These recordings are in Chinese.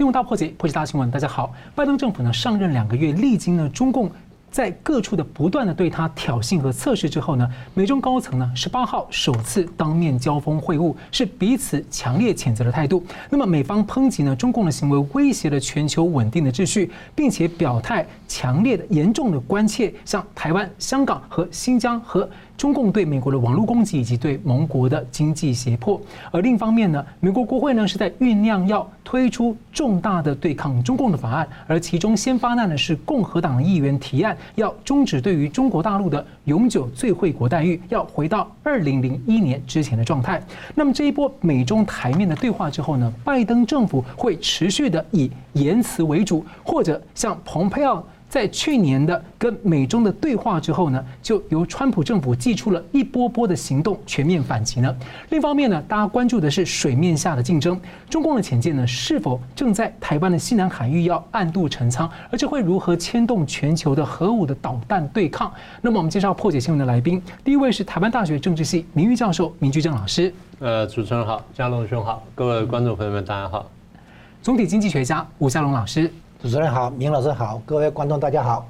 新闻大破解，破解大新闻。大家好，拜登政府呢上任两个月，历经呢中共。在各处的不断的对他挑衅和测试之后呢，美中高层呢十八号首次当面交锋会晤，是彼此强烈谴责的态度。那么美方抨击呢中共的行为威胁了全球稳定的秩序，并且表态强烈的严重的关切，像台湾、香港和新疆和。中共对美国的网络攻击以及对盟国的经济胁迫，而另一方面呢，美国国会呢是在酝酿要推出重大的对抗中共的法案，而其中先发难的是共和党议员提案，要终止对于中国大陆的永久最惠国待遇，要回到二零零一年之前的状态。那么这一波美中台面的对话之后呢，拜登政府会持续的以言辞为主，或者像蓬佩奥。在去年的跟美中的对话之后呢，就由川普政府祭出了一波波的行动，全面反击呢。另一方面呢，大家关注的是水面下的竞争，中共的潜舰呢是否正在台湾的西南海域要暗度陈仓，而这会如何牵动全球的核武的导弹对抗？那么我们介绍破解新闻的来宾，第一位是台湾大学政治系名誉教授明居正老师。呃，主持人好，嘉龙兄好，各位观众朋友们大家好。总体经济学家吴佳龙老师。主持人好，明老师好，各位观众大家好。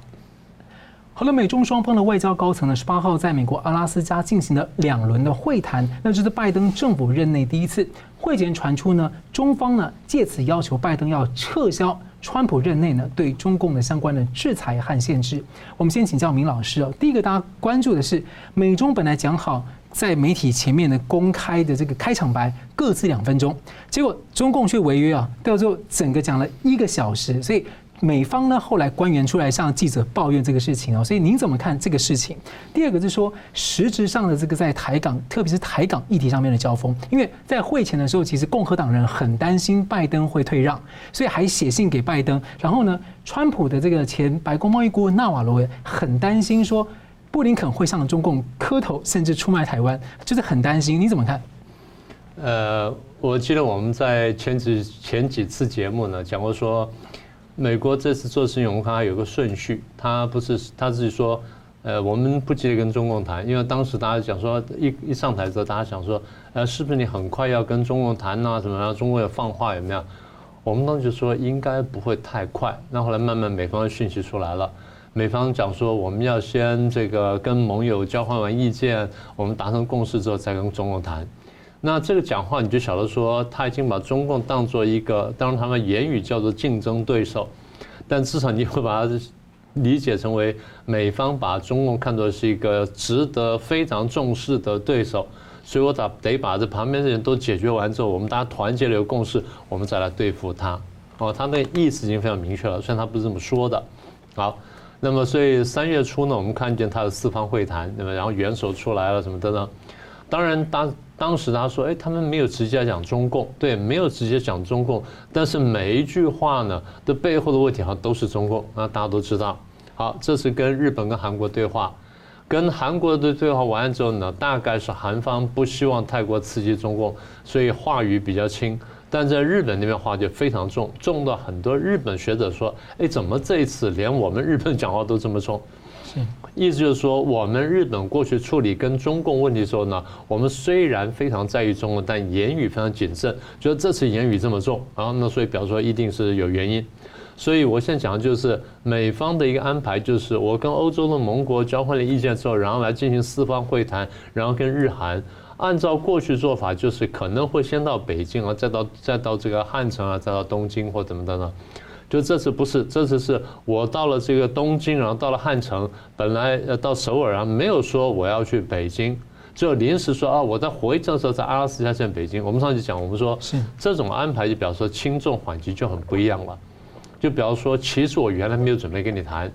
好了，美中双方的外交高层呢，十八号在美国阿拉斯加进行了两轮的会谈，那这是拜登政府任内第一次。会前传出呢，中方呢借此要求拜登要撤销川普任内呢对中共的相关的制裁和限制。我们先请教明老师哦，第一个大家关注的是，美中本来讲好。在媒体前面的公开的这个开场白各自两分钟，结果中共却违约啊，到最后整个讲了一个小时，所以美方呢后来官员出来向记者抱怨这个事情哦，所以您怎么看这个事情？第二个是说实质上的这个在台港，特别是台港议题上面的交锋，因为在会前的时候，其实共和党人很担心拜登会退让，所以还写信给拜登，然后呢，川普的这个前白宫贸易顾问纳瓦罗也很担心说。布林肯会向中共磕头，甚至出卖台湾，就是很担心。你怎么看？呃，我记得我们在前几前几次节目呢讲过，说美国这次做事情，我看它有个顺序，他不是他自己说，呃，我们不急着跟中共谈，因为当时大家讲说，一一上台之后，大家想说，呃，是不是你很快要跟中共谈啊？什么样？中国要放话有没有？我们当时就说应该不会太快。那后来慢慢美方的讯息出来了。美方讲说，我们要先这个跟盟友交换完意见，我们达成共识之后再跟中共谈。那这个讲话你就晓得说，他已经把中共当做一个，当他们言语叫做竞争对手，但至少你会把它理解成为美方把中共看作是一个值得非常重视的对手。所以我得得把这旁边的人都解决完之后，我们大家团结了有共识，我们再来对付他。哦，他那意思已经非常明确了，虽然他不是这么说的。好。那么，所以三月初呢，我们看见他的四方会谈，那么然后元首出来了什么的呢？当然当当时他说，哎，他们没有直接讲中共，对，没有直接讲中共，但是每一句话呢的背后的问题好像都是中共，那大家都知道。好，这是跟日本跟韩国对话，跟韩国的对话完了之后呢，大概是韩方不希望太过刺激中共，所以话语比较轻。但在日本那边话就非常重，重到很多日本学者说：“哎，怎么这一次连我们日本讲话都这么重？”意思就是说，我们日本过去处理跟中共问题的时候呢，我们虽然非常在意中共，但言语非常谨慎。就这次言语这么重，然后呢，所以表示说一定是有原因。所以我现在讲的就是美方的一个安排，就是我跟欧洲的盟国交换了意见之后，然后来进行四方会谈，然后跟日韩。按照过去做法，就是可能会先到北京啊，再到再到这个汉城啊，再到东京或怎么的呢？就这次不是，这次是我到了这个东京，然后到了汉城，本来呃到首尔啊，没有说我要去北京，就临时说啊，我在回程的时候在阿拉斯加见北京。我们上次讲，我们说这种安排就表示说轻重缓急就很不一样了。就比方说，其实我原来没有准备跟你谈。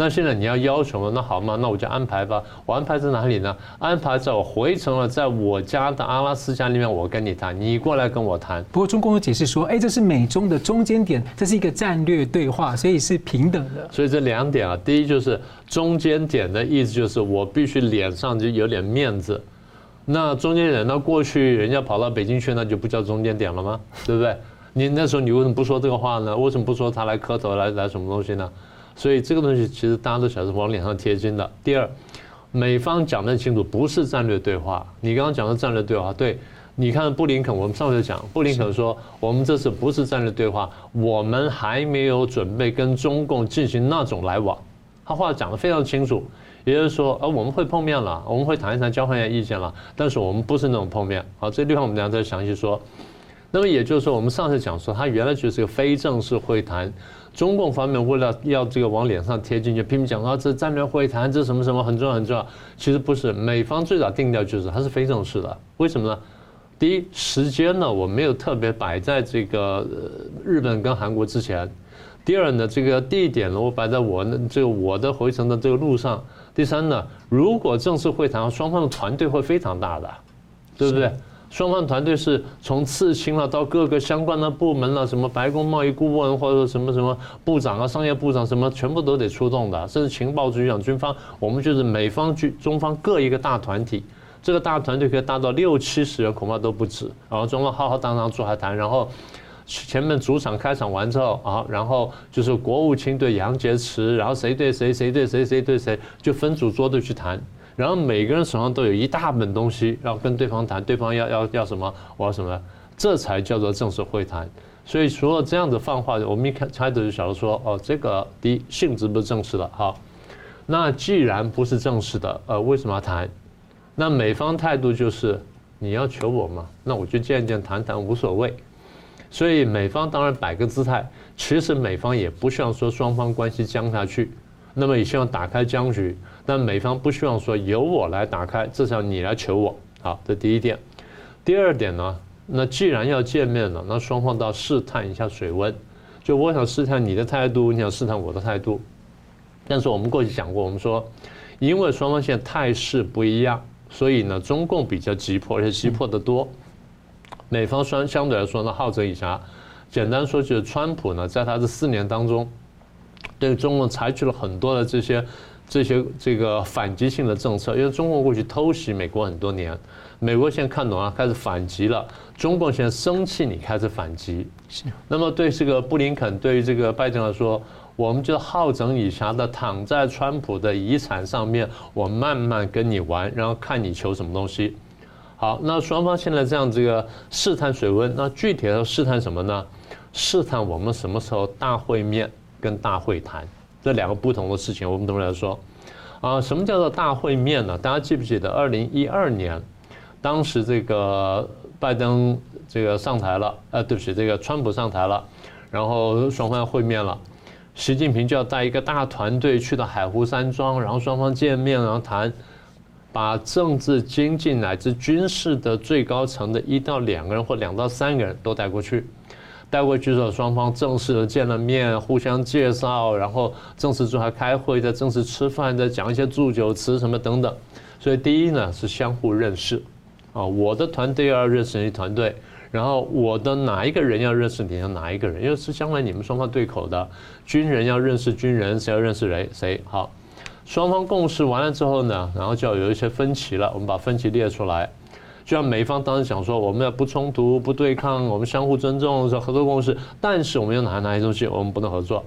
那现在你要要求了，那好嘛，那我就安排吧。我安排在哪里呢？安排在我回程了，在我家的阿拉斯加里面，我跟你谈，你过来跟我谈。不过中共有解释说，哎，这是美中的中间点，这是一个战略对话，所以是平等的。所以这两点啊，第一就是中间点的意思就是我必须脸上就有点面子。那中间点，那过去人家跑到北京去，那就不叫中间点了吗？对不对？你那时候你为什么不说这个话呢？为什么不说他来磕头来来什么东西呢？所以这个东西其实大家都晓得是往脸上贴金的。第二，美方讲得清楚，不是战略对话。你刚刚讲的战略对话，对，你看布林肯，我们上次讲，布林肯说，我们这次不是战略对话，我们还没有准备跟中共进行那种来往。他话讲得非常清楚，也就是说，呃，我们会碰面了，我们会谈一谈，交换一下意见了，但是我们不是那种碰面。好，这地方我们俩再详细说。那么也就是说，我们上次讲说，他原来就是个非正式会谈，中共方面为了要这个往脸上贴金，就拼命讲啊，这战略会谈，这什么什么很重要很重要。其实不是，美方最早定调就是它是非正式的，为什么呢？第一，时间呢，我没有特别摆在这个日本跟韩国之前。第二呢，这个地点呢，我摆在我那这个我的回程的这个路上。第三呢，如果正式会谈，双方的团队会非常大的，对不对？双方团队是从次卿了到各个相关的部门了，什么白宫贸易顾问或者什么什么部长啊、商业部长什么，全部都得出动的，甚至情报局长、军方，我们就是美方、军中方各一个大团体。这个大团队可以大到六七十人，恐怕都不止。然后中方浩浩荡荡出来谈，然后前面主场开场完之后啊，然后就是国务卿对杨洁篪，然后谁对谁，谁对谁，谁对谁，就分组桌队去谈。然后每个人手上都有一大本东西，要跟对方谈，对方要要要什么，我要什么，这才叫做正式会谈。所以除了这样子放话，我们一开开头就晓得说，哦，这个第一性质不是正式的，好，那既然不是正式的，呃，为什么要谈？那美方态度就是你要求我嘛，那我就见见谈谈无所谓。所以美方当然摆个姿态，其实美方也不希望说双方关系僵下去，那么也希望打开僵局。但美方不希望说由我来打开，至少你来求我。好，这第一点。第二点呢，那既然要见面了，那双方都要试探一下水温。就我想试探你的态度，你想试探我的态度。但是我们过去讲过，我们说因为双方现在态势不一样。所以呢，中共比较急迫，而且急迫得多。美方相相对来说呢，好整以暇。简单说就是，川普呢，在他这四年当中，对中共采取了很多的这些这些这个反击性的政策。因为中共过去偷袭美国很多年，美国现在看懂了，开始反击了。中共现在生气，你开始反击。那么对这个布林肯，对于这个拜登来说。我们就好整以暇的躺在川普的遗产上面，我慢慢跟你玩，然后看你求什么东西。好，那双方现在这样这个试探水温，那具体要试探什么呢？试探我们什么时候大会面跟大会谈这两个不同的事情。我们怎么来说？啊，什么叫做大会面呢？大家记不记得二零一二年，当时这个拜登这个上台了，呃，对不起，这个川普上台了，然后双方要会面了。习近平就要带一个大团队去到海湖山庄，然后双方见面，然后谈，把政治、经济乃至军事的最高层的一到两个人或两到三个人都带过去，带过去之后，双方正式的见了面，互相介绍，然后正式坐下开会，再正式吃饭，再讲一些祝酒词什么等等。所以第一呢是相互认识，啊，我的团队要认识你团队。然后我的哪一个人要认识你的哪一个人，因为是将来你们双方对口的，军人要认识军人，谁要认识谁谁。好，双方共识完了之后呢，然后就要有一些分歧了。我们把分歧列出来，就像美方当时讲说，我们要不冲突、不对抗，我们相互尊重，是合作共识。但是我们有哪哪些东西我们不能合作？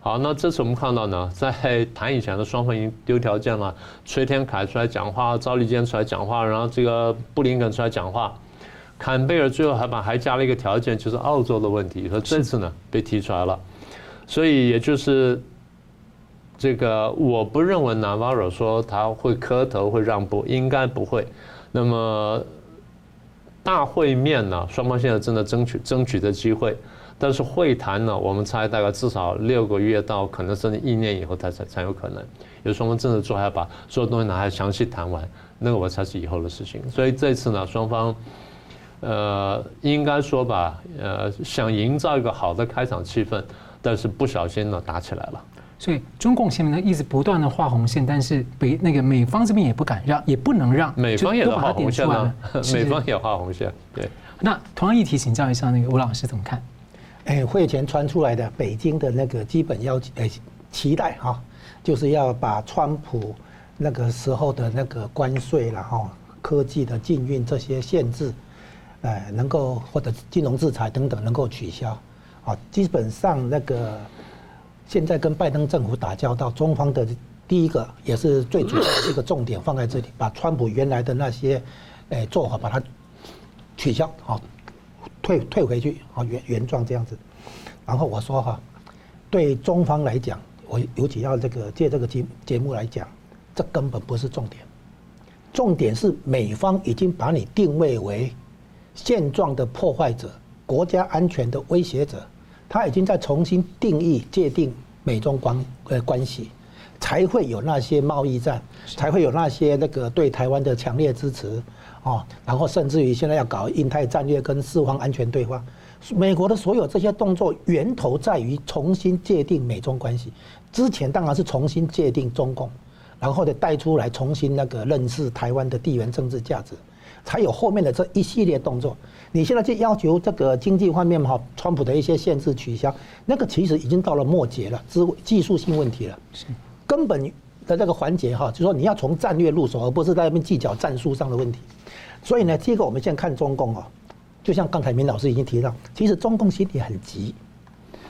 好，那这次我们看到呢，在谈以前的双方已经丢条件了，崔天凯出来讲话，赵立坚出来讲话，然后这个布林肯出来讲话。坎贝尔最后还把还加了一个条件，就是澳洲的问题，说这次呢被提出来了，所以也就是这个，我不认为纳瓦罗说他会磕头会让步，应该不会。那么大会面呢，双方现在正在争取争取的机会，但是会谈呢，我们猜大概至少六个月到可能甚至一年以后才才才有可能，有双方正在做，还要把所有东西拿来详细谈完，那个我猜是以后的事情。所以这次呢，双方。呃，应该说吧，呃，想营造一个好的开场气氛，但是不小心呢打起来了。所以中共现在呢一直不断的画红线，但是北那个美方这边也不敢让，也不能让。美方也画红线啊，美方也画红线。对。那同样议题，请教一下那个吴老师怎么看？哎，会前传出来的北京的那个基本要求，哎，期待哈，就是要把川普那个时候的那个关税然后科技的禁运这些限制。呃，能够或者金融制裁等等能够取消，啊，基本上那个现在跟拜登政府打交道，中方的第一个也是最主要的一个重点放在这里，把川普原来的那些，诶做法把它取消啊，退退回去啊，原原状这样子。然后我说哈，对中方来讲，我尤其要这个借这个节节目来讲，这根本不是重点，重点是美方已经把你定位为现状的破坏者、国家安全的威胁者，他已经在重新定义界定美中关呃关系。才会有那些贸易战，才会有那些那个对台湾的强烈支持，哦，然后甚至于现在要搞印太战略跟四方安全对话，美国的所有这些动作源头在于重新界定美中关系。之前当然是重新界定中共，然后再带出来重新那个认识台湾的地缘政治价值，才有后面的这一系列动作。你现在去要求这个经济方面哈，川普的一些限制取消，那个其实已经到了末节了，之技术性问题了。是根本的这个环节哈，就是说你要从战略入手，而不是在那边计较战术上的问题。所以呢，这个我们现在看中共哦，就像刚才明老师已经提到，其实中共心里很急，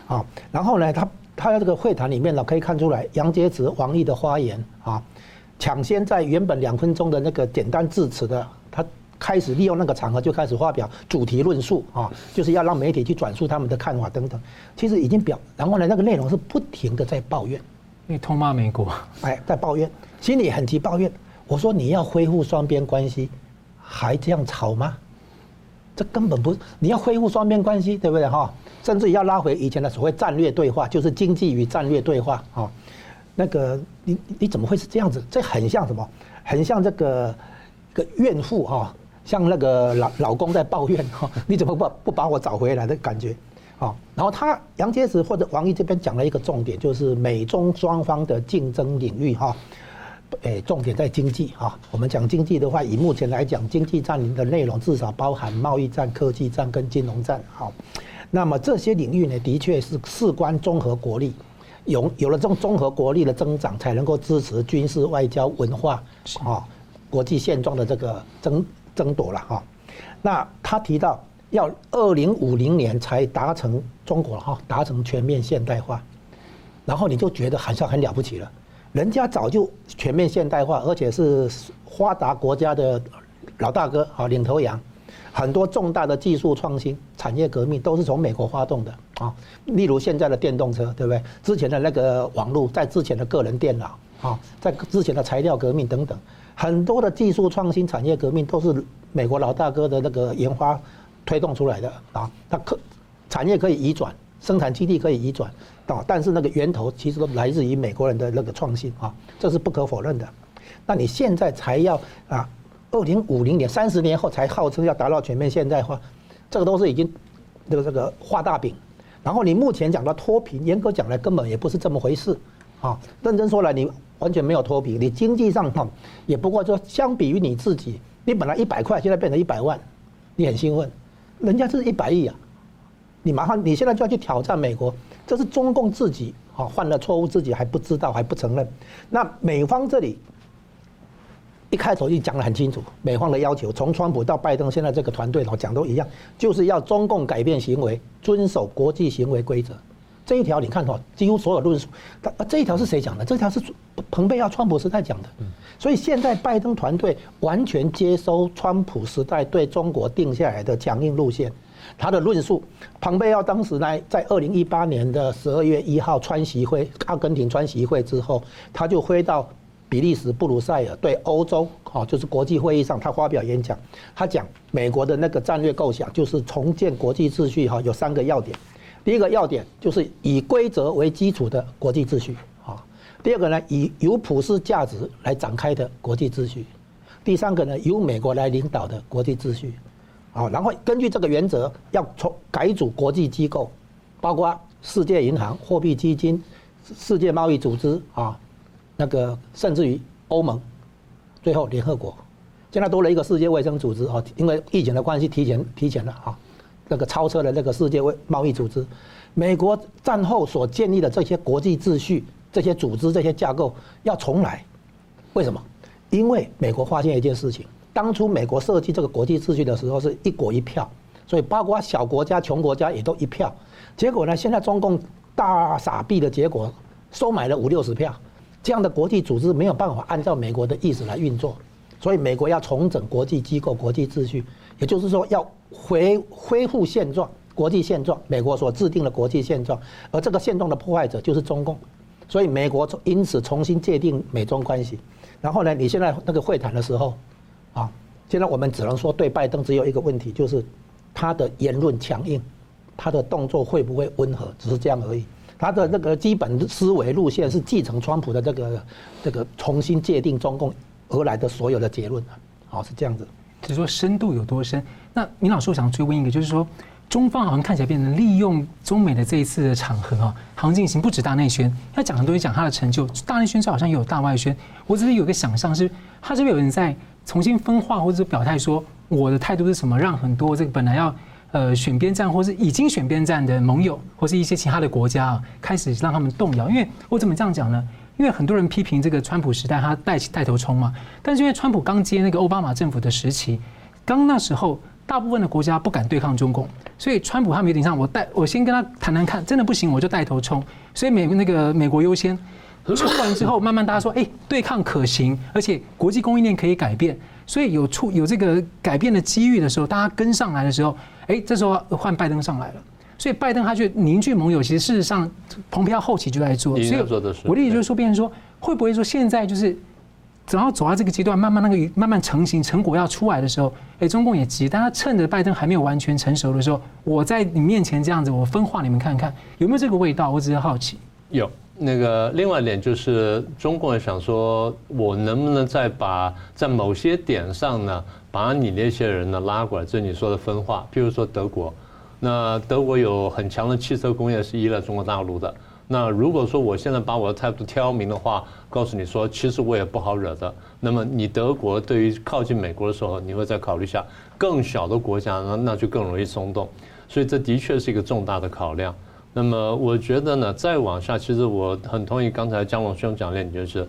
啊，然后呢，他他在这个会谈里面呢，可以看出来杨洁篪、王毅的发言啊，抢先在原本两分钟的那个简单致辞的，他开始利用那个场合就开始发表主题论述啊，就是要让媒体去转述他们的看法等等。其实已经表，然后呢，那个内容是不停的在抱怨。你痛骂美国，哎，在抱怨，心里很急，抱怨。我说你要恢复双边关系，还这样吵吗？这根本不，你要恢复双边关系，对不对哈？甚至要拉回以前的所谓战略对话，就是经济与战略对话啊。那个你你怎么会是这样子？这很像什么？很像这个个怨妇哈，像那个老老公在抱怨哈，你怎么不不把我找回来的感觉？好，然后他杨洁篪或者王毅这边讲了一个重点，就是美中双方的竞争领域哈，诶，重点在经济哈。我们讲经济的话，以目前来讲，经济战的内容至少包含贸易战、科技战跟金融战。好，那么这些领域呢，的确是事关综合国力，有有了这种综合国力的增长，才能够支持军事、外交、文化啊，国际现状的这个争争夺了哈。那他提到。要二零五零年才达成中国哈达成全面现代化，然后你就觉得好像很了不起了，人家早就全面现代化，而且是发达国家的老大哥啊领头羊，很多重大的技术创新、产业革命都是从美国发动的啊，例如现在的电动车，对不对？之前的那个网络，在之前的个人电脑啊，在之前的材料革命等等，很多的技术创新、产业革命都是美国老大哥的那个研发。推动出来的啊，它可产业可以移转，生产基地可以移转啊，但是那个源头其实都来自于美国人的那个创新啊，这是不可否认的。那你现在才要啊，二零五零年三十年后才号称要达到全面现代化，这个都是已经这个这个画大饼。然后你目前讲到脱贫，严格讲来根本也不是这么回事啊。认真说来，你完全没有脱贫，你经济上哈也不过说相比于你自己，你本来一百块，现在变成一百万，你很兴奋。人家是一百亿啊，你马上你现在就要去挑战美国，这是中共自己啊犯了错误，自己还不知道还不承认。那美方这里一开头就讲得很清楚，美方的要求从川普到拜登，现在这个团队老讲都一样，就是要中共改变行为，遵守国际行为规则。这一条你看哈，几乎所有论述，他这一条是谁讲的？这条是蓬佩奥川普时代讲的。所以现在拜登团队完全接收川普时代对中国定下来的强硬路线，他的论述。蓬佩奥当时呢，在二零一八年的十二月一号川习会，阿根廷川习会之后，他就飞到比利时布鲁塞尔，对欧洲，哦，就是国际会议上，他发表演讲。他讲美国的那个战略构想就是重建国际秩序，哈，有三个要点。第一个要点就是以规则为基础的国际秩序啊。第二个呢，以有普世价值来展开的国际秩序；第三个呢，由美国来领导的国际秩序。啊，然后根据这个原则，要从改组国际机构，包括世界银行、货币基金、世界贸易组织啊，那个甚至于欧盟，最后联合国，现在多了一个世界卫生组织啊，因为疫情的关系提前提前了啊，那个超车了那个世界贸易组织。美国战后所建立的这些国际秩序。这些组织、这些架构要重来，为什么？因为美国发现一件事情：当初美国设计这个国际秩序的时候是一国一票，所以包括小国家、穷国家也都一票。结果呢，现在中共大傻逼的结果，收买了五六十票，这样的国际组织没有办法按照美国的意思来运作。所以美国要重整国际机构、国际秩序，也就是说要恢恢复现状、国际现状，美国所制定的国际现状，而这个现状的破坏者就是中共，所以美国因此重新界定美中关系。然后呢，你现在那个会谈的时候，啊，现在我们只能说对拜登只有一个问题，就是他的言论强硬，他的动作会不会温和，只是这样而已。他的那个基本思维路线是继承川普的这个这个重新界定中共而来的所有的结论，好，是这样子。就是说深度有多深？那明老师，我想追问一个，就是说中方好像看起来变成利用中美的这一次的场合啊，好像进行不止大内宣，要讲的东西，讲他的成就。大内宣之好像也有大外宣。我只是有个想象是，他这边有人在重新分化或者表态说，我的态度是什么，让很多这个本来要呃选边站或是已经选边站的盟友或是一些其他的国家啊，开始让他们动摇。因为我怎么这样讲呢？因为很多人批评这个川普时代，他带带头冲嘛。但是因为川普刚接那个奥巴马政府的时期，刚那时候大部分的国家不敢对抗中共，所以川普他们有点像我带我先跟他谈谈看，真的不行我就带头冲。所以美那个美国优先冲完之后，慢慢大家说，哎，对抗可行，而且国际供应链可以改变，所以有出有这个改变的机遇的时候，大家跟上来的时候，哎，这时候换拜登上来了。所以拜登他去凝聚盟友，其实事实上，蓬佩奥后期就在做。所以我的意思就是说，变成说，会不会说现在就是，只要走到这个阶段，慢慢那个慢慢成型，成果要出来的时候，哎，中共也急，但他趁着拜登还没有完全成熟的时候，我在你面前这样子，我分化你们看看有没有这个味道？我只是好奇。有那个另外一点就是，中共也想说，我能不能再把在某些点上呢，把你那些人呢拉过来？这你说的分化，譬如说德国。那德国有很强的汽车工业是依赖中国大陆的。那如果说我现在把我的态度挑明的话，告诉你说，其实我也不好惹的。那么你德国对于靠近美国的时候，你会再考虑一下更小的国家，那那就更容易松动。所以这的确是一个重大的考量。那么我觉得呢，再往下，其实我很同意刚才姜龙兄讲的点，就是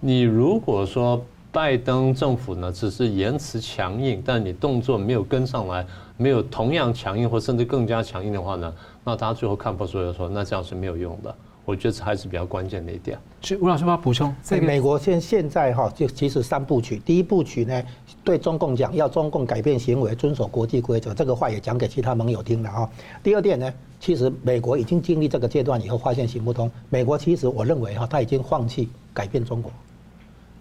你如果说拜登政府呢只是言辞强硬，但你动作没有跟上来。没有同样强硬或甚至更加强硬的话呢，那他最后看破所有说，那这样是没有用的。我觉得这还是比较关键的一点。是吴老师要补充，在美国现现在哈，就其实三部曲。第一部曲呢，对中共讲要中共改变行为，遵守国际规则，这个话也讲给其他盟友听了哈。第二点呢，其实美国已经经历这个阶段以后，发现行不通。美国其实我认为哈，他已经放弃改变中国。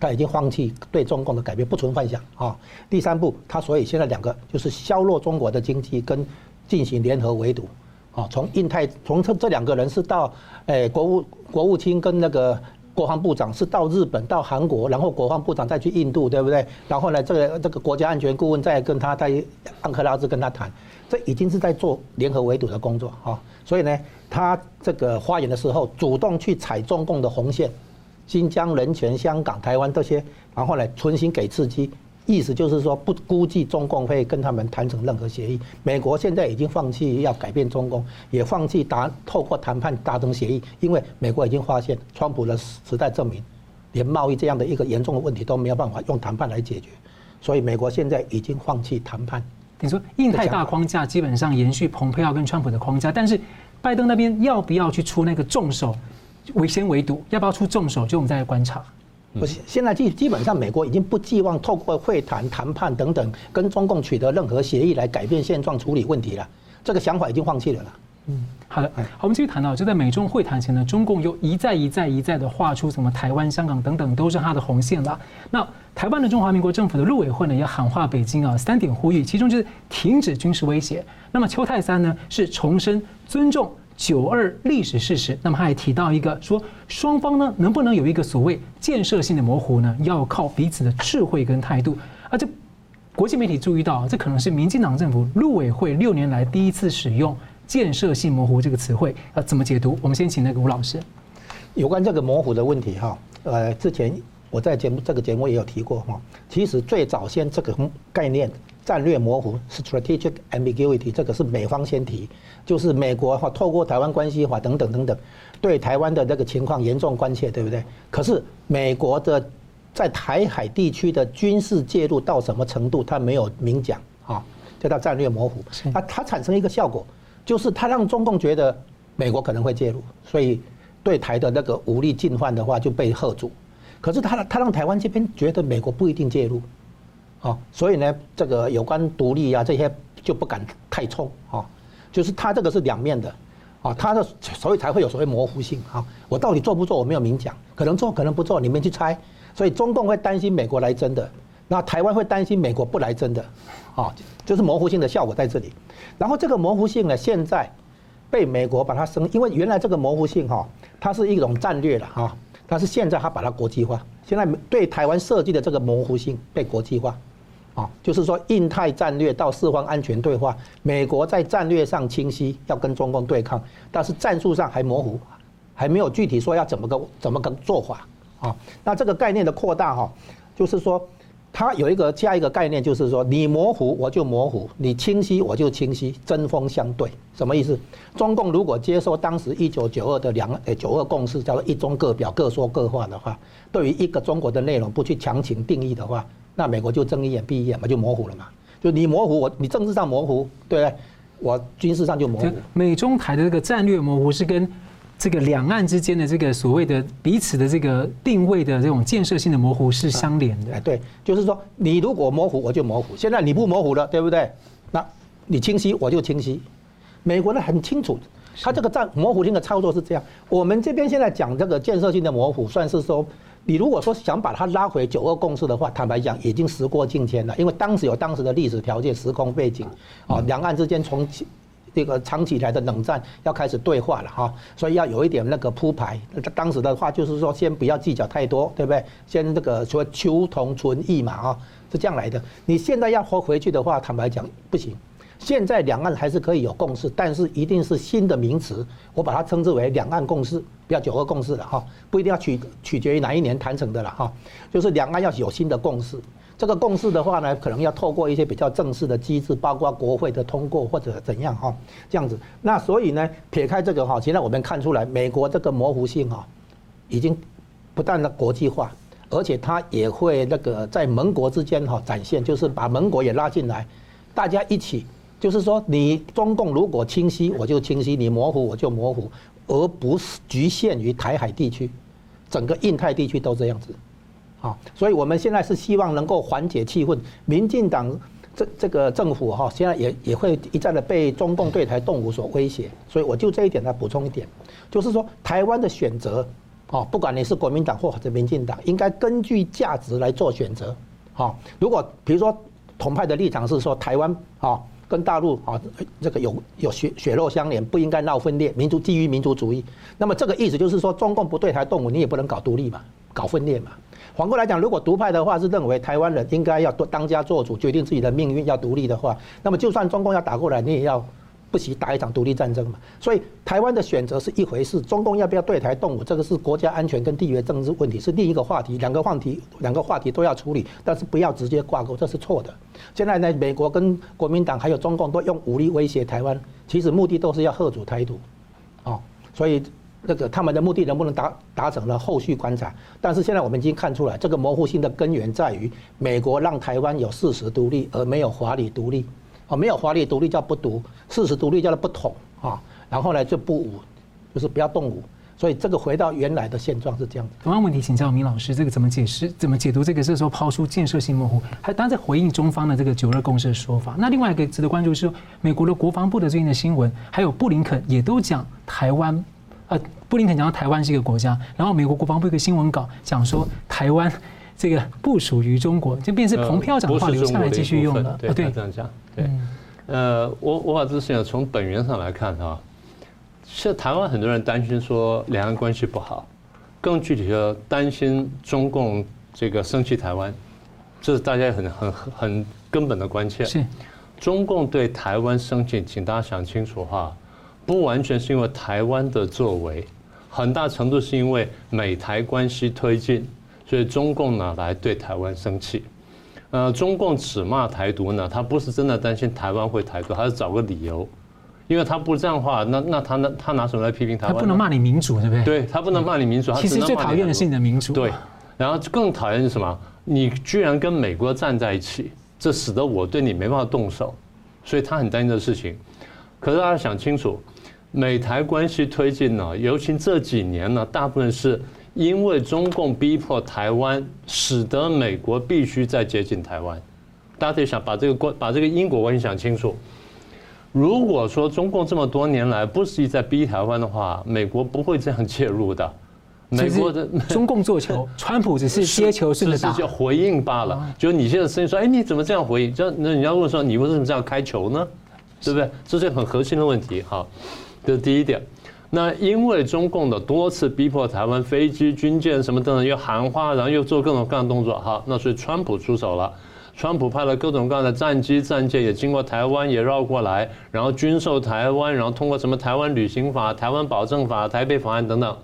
他已经放弃对中共的改变，不存幻想啊。第三步，他所以现在两个就是削弱中国的经济跟进行联合围堵啊。从印太，从这这两个人是到诶国务国务卿跟那个国防部长是到日本到韩国，然后国防部长再去印度，对不对？然后呢，这个这个国家安全顾问再跟他在安克拉斯跟他谈，这已经是在做联合围堵的工作啊。所以呢，他这个发言的时候主动去踩中共的红线。新疆人权、香港、台湾这些，然后来，存心给刺激，意思就是说不估计中共会跟他们谈成任何协议。美国现在已经放弃要改变中共，也放弃达透过谈判达成协议，因为美国已经发现，川普的时代证明，连贸易这样的一个严重的问题都没有办法用谈判来解决，所以美国现在已经放弃谈判。你说印太大框架基本上延续蓬佩奥跟川普的框架，但是拜登那边要不要去出那个重手？围先围堵，要不要出重手？就我们再来观察。不是，现在基基本上，美国已经不寄望透过会谈、谈判等等，跟中共取得任何协议来改变现状、处理问题了。这个想法已经放弃了啦。嗯，好的。好，我们继续谈到，就在美中会谈前呢，中共又一再一再一再的画出什么台湾、香港等等都是他的红线了。那台湾的中华民国政府的陆委会呢，也喊话北京啊，三点呼吁，其中就是停止军事威胁。那么邱泰三呢，是重申尊重。九二历史事实，那么他还提到一个说，双方呢能不能有一个所谓建设性的模糊呢？要靠彼此的智慧跟态度。而这国际媒体注意到，这可能是民进党政府陆委会六年来第一次使用建设性模糊这个词汇。呃，怎么解读？我们先请那个吴老师。有关这个模糊的问题哈，呃，之前我在节目这个节目也有提过哈。其实最早先这个概念。战略模糊 （strategic ambiguity） 这个是美方先提，就是美国哈透过台湾关系法等等等等，对台湾的这个情况严重关切，对不对？可是美国的在台海地区的军事介入到什么程度，他没有明讲啊，这叫战略模糊。啊，它产生一个效果，就是它让中共觉得美国可能会介入，所以对台的那个武力进犯的话就被喝阻。可是他他让台湾这边觉得美国不一定介入。哦，所以呢，这个有关独立啊这些就不敢太冲啊，就是它这个是两面的，啊，它的所以才会有所谓模糊性啊。我到底做不做我没有明讲，可能做可能不做，你们去猜。所以中共会担心美国来真的，那台湾会担心美国不来真的，啊，就是模糊性的效果在这里。然后这个模糊性呢，现在被美国把它升，因为原来这个模糊性哈，它是一种战略了哈，但是现在它把它国际化，现在对台湾设计的这个模糊性被国际化，啊，就是说印太战略到四方安全对话，美国在战略上清晰要跟中共对抗，但是战术上还模糊，还没有具体说要怎么个怎么个做法。啊，那这个概念的扩大哈，就是说，它有一个加一个概念，就是说，你模糊我就模糊，你清晰我就清晰，针锋相对，什么意思？中共如果接受当时一九九二的两诶九二共识，叫做一中各表，各说各话的话，对于一个中国的内容不去强行定义的话，那美国就睁一眼闭一眼嘛，就模糊了嘛。就你模糊我，你政治上模糊，对不对？我军事上就模糊。美中台的这个战略模糊是跟。这个两岸之间的这个所谓的彼此的这个定位的这种建设性的模糊是相连的。哎，对，就是说你如果模糊，我就模糊。现在你不模糊了，对不对？那你清晰，我就清晰。美国人很清楚，他这个战模糊性的操作是这样。我们这边现在讲这个建设性的模糊，算是说，你如果说想把它拉回九二共识的话，坦白讲，已经时过境迁了，因为当时有当时的历史条件、时空背景啊，两岸之间从。这个长期以来的冷战要开始对话了哈，所以要有一点那个铺排。当时的话就是说，先不要计较太多，对不对？先这个说求同存异嘛啊，是这样来的。你现在要回回去的话，坦白讲不行。现在两岸还是可以有共识，但是一定是新的名词，我把它称之为两岸共识，不要九二共识了哈，不一定要取取决于哪一年谈成的了哈，就是两岸要有新的共识。这个共识的话呢，可能要透过一些比较正式的机制，包括国会的通过或者怎样哈，这样子。那所以呢，撇开这个哈，现在我们看出来，美国这个模糊性哈，已经不但的国际化，而且它也会那个在盟国之间哈展现，就是把盟国也拉进来，大家一起，就是说你中共如果清晰，我就清晰；你模糊，我就模糊，而不是局限于台海地区，整个印太地区都这样子。啊，所以我们现在是希望能够缓解气氛。民进党这这个政府哈，现在也也会一再的被中共对台动武所威胁。所以我就这一点来补充一点，就是说台湾的选择，啊，不管你是国民党或者民进党，应该根据价值来做选择。啊，如果比如说统派的立场是说台湾啊跟大陆啊这个有有血血肉相连，不应该闹分裂，民族基于民族主义，那么这个意思就是说中共不对台动武，你也不能搞独立嘛，搞分裂嘛。反过来讲，如果独派的话是认为台湾人应该要当家做主，决定自己的命运，要独立的话，那么就算中共要打过来，你也要不惜打一场独立战争嘛。所以台湾的选择是一回事，中共要不要对台动武，这个是国家安全跟地缘政治问题，是另一个话题。两个话题，两个话题都要处理，但是不要直接挂钩，这是错的。现在呢，美国跟国民党还有中共都用武力威胁台湾，其实目的都是要吓阻台独，哦，所以。那个他们的目的能不能达达成了后续观察，但是现在我们已经看出来，这个模糊性的根源在于美国让台湾有事实独立，而没有法理独立。哦，没有华丽独立叫不独，事实独立叫做不统啊。然后呢就不武，就是不要动武。所以这个回到原来的现状是这样子。同样问题请教明老师，这个怎么解释？怎么解读这个？这时候抛出建设性模糊，还当然在回应中方的这个九二共识的说法。那另外一个值得关注是，美国的国防部的最近的新闻，还有布林肯也都讲台湾。呃，布林肯讲到台湾是一个国家，然后美国国防部一个新闻稿讲说台湾这个不属于中国，就变成彭漂讲的话留下来继续用了。对，这样讲。对，呃，我我把这事情从本源上来看哈，现在台湾很多人担心说两岸关系不好，更具体的担心中共这个生气台湾，这是大家很很很根本的关切。是，中共对台湾生气，请大家想清楚哈。不完全是因为台湾的作为，很大程度是因为美台关系推进，所以中共呢来对台湾生气。呃，中共只骂台独呢，他不是真的担心台湾会台独，他是找个理由，因为他不这样的话，那那他那他拿什么来批评台湾？他不能骂你民主，对不对？对，他不能骂你民主，他其实最讨厌的是你的民主。对，然后更讨厌是什么？你居然跟美国站在一起，这使得我对你没办法动手，所以他很担心这个事情。可是大家想清楚。美台关系推进呢，尤其这几年呢，大部分是因为中共逼迫台湾，使得美国必须再接近台湾。大家得想把这个关把这个因果关系想清楚。如果说中共这么多年来不是一直在逼台湾的话，美国不会这样介入的。美国的 中共做球，川普只是接球是是叫回应罢了。就你现在声音说，哎，你怎么这样回应？这那你要问说，你为什么这样开球呢？对不对？这是很核心的问题。好，这是第一点。那因为中共的多次逼迫台湾飞机、军舰什么等等，又喊话，然后又做各种各样的动作，好，那所以川普出手了。川普派了各种各样的战机、战舰，也经过台湾，也绕过来，然后军售台湾，然后通过什么台湾旅行法、台湾保证法、台北法案等等，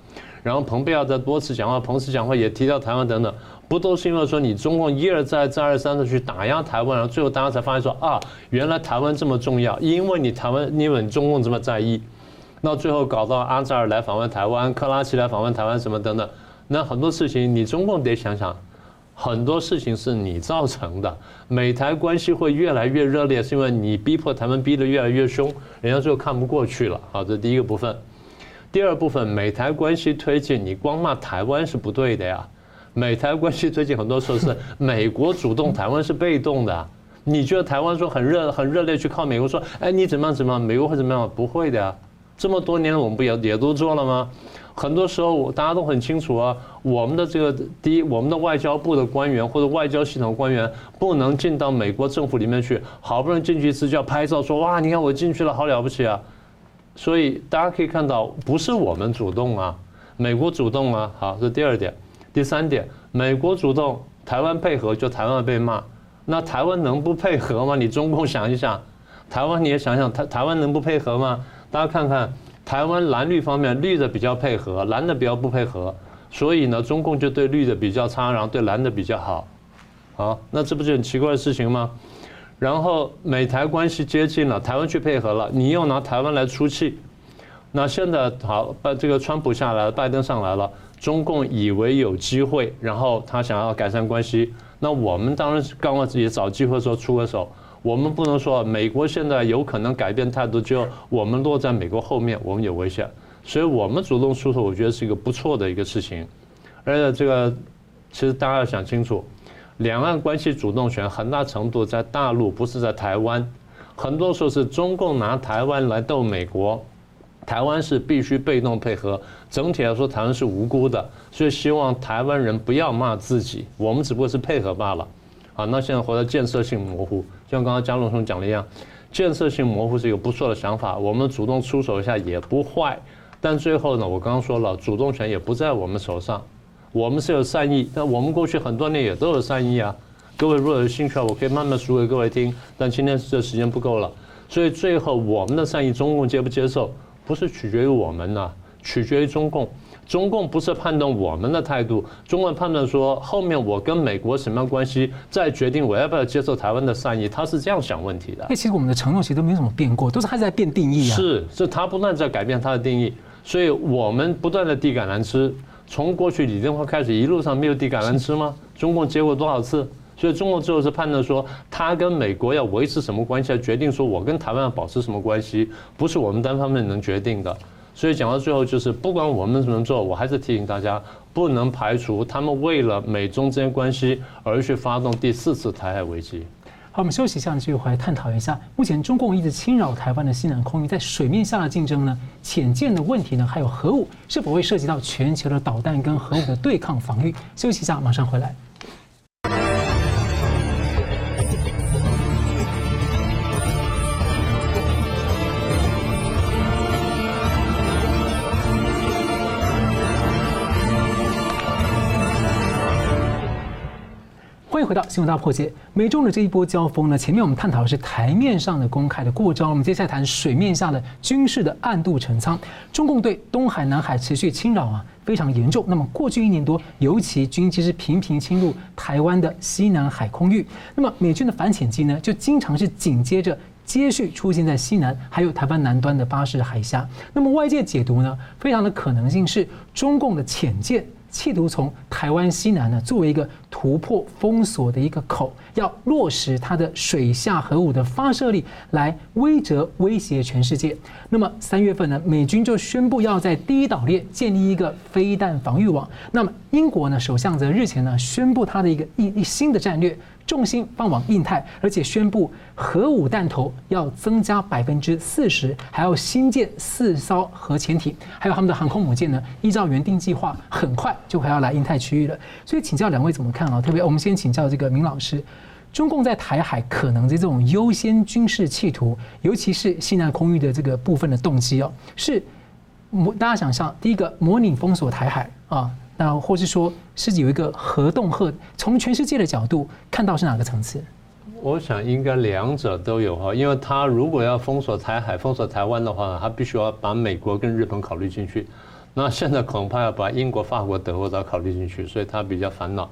然后蓬佩奥在多次讲话，彭斯讲话也提到台湾等等，不都是因为说你中共一而再、再而三的去打压台湾，然后最后大家才发现说啊，原来台湾这么重要，因为你台湾，因为你中共这么在意，那最后搞到阿扎尔来访问台湾，克拉奇来访问台湾什么等等，那很多事情你中共得想想。很多事情是你造成的，美台关系会越来越热烈，是因为你逼迫台湾逼得越来越凶，人家就看不过去了。好，这第一个部分。第二部分，美台关系推进，你光骂台湾是不对的呀。美台关系推进很多时候是美国主动，台湾是被动的。你觉得台湾说很热很热烈去靠美国说，哎，你怎么样怎么样，美国会怎么样？不会的呀。这么多年我们不也也都做了吗？很多时候大家都很清楚啊，我们的这个第一，我们的外交部的官员或者外交系统官员不能进到美国政府里面去，好不容易进去一次就要拍照说哇，你看我进去了，好了不起啊！所以大家可以看到，不是我们主动啊，美国主动啊。好，这第二点，第三点，美国主动，台湾配合就台湾被骂，那台湾能不配合吗？你中共想一想，台湾你也想想，台台湾能不配合吗？大家看看。台湾蓝绿方面，绿的比较配合，蓝的比较不配合，所以呢，中共就对绿的比较差，然后对蓝的比较好，好，那这不是很奇怪的事情吗？然后美台关系接近了，台湾去配合了，你又拿台湾来出气，那现在好，把这个川普下来了，拜登上来了，中共以为有机会，然后他想要改善关系，那我们当然是刚刚自己找机会的时候出个手。我们不能说美国现在有可能改变态度，就我们落在美国后面，我们有危险，所以我们主动出手，我觉得是一个不错的一个事情。而且这个其实大家要想清楚，两岸关系主动权很大程度在大陆，不是在台湾。很多时候是中共拿台湾来斗美国，台湾是必须被动配合。整体来说，台湾是无辜的，所以希望台湾人不要骂自己，我们只不过是配合罢了。啊，那现在回到建设性模糊，就像刚刚江龙兄讲的一样，建设性模糊是一个不错的想法，我们主动出手一下也不坏。但最后呢，我刚刚说了，主动权也不在我们手上，我们是有善意，但我们过去很多年也都有善意啊。各位如果有兴趣，我可以慢慢说给各位听，但今天这时间不够了，所以最后我们的善意，中共接不接受，不是取决于我们呐，取决于中共。中共不是判断我们的态度，中共判断说后面我跟美国什么样关系，再决定我要不要接受台湾的善意，他是这样想问题的。那其实我们的承诺其实都没什么变过，都是他在变定义啊。是，是他不断在改变他的定义，所以我们不断的递橄榄枝，从过去李登辉开始一路上没有递橄榄枝吗？中共接过多少次？所以中共最后是判断说他跟美国要维持什么关系，要决定说我跟台湾要保持什么关系，不是我们单方面能决定的。所以讲到最后，就是不管我们怎么做，我还是提醒大家，不能排除他们为了美中之间关系而去发动第四次台海危机。好，我们休息一下，继续回来探讨一下，目前中共一直侵扰台湾的西南空域，在水面下的竞争呢，潜舰的问题呢，还有核武是否会涉及到全球的导弹跟核武的对抗防御？休息一下，马上回来。欢迎回到新闻大破解。美中的这一波交锋呢，前面我们探讨的是台面上的公开的过招，我们接下来谈水面下的军事的暗度陈仓。中共对东海、南海持续侵扰啊，非常严重。那么过去一年多，尤其军机是频频侵入台湾的西南海空域。那么美军的反潜机呢，就经常是紧接着接续出现在西南，还有台湾南端的巴士海峡。那么外界解读呢，非常的可能性是中共的潜舰。企图从台湾西南呢，作为一个突破封锁的一个口，要落实它的水下核武的发射力，来威慑威胁全世界。那么三月份呢，美军就宣布要在第一岛链建立一个飞弹防御网。那么英国呢，首相则日前呢宣布他的一个一一新的战略。重心放往印太，而且宣布核武弹头要增加百分之四十，还要新建四艘核潜艇，还有他们的航空母舰呢，依照原定计划，很快就还要来印太区域了。所以请教两位怎么看啊？特别我们先请教这个明老师，中共在台海可能的这种优先军事企图，尤其是西南空域的这个部分的动机哦，是模大家想象，第一个模拟封锁台海啊。那或是说，是有一个核动核，从全世界的角度看到是哪个层次？我想应该两者都有哈，因为他如果要封锁台海、封锁台湾的话，他必须要把美国跟日本考虑进去。那现在恐怕要把英国、法国、德国都要考虑进去，所以他比较烦恼。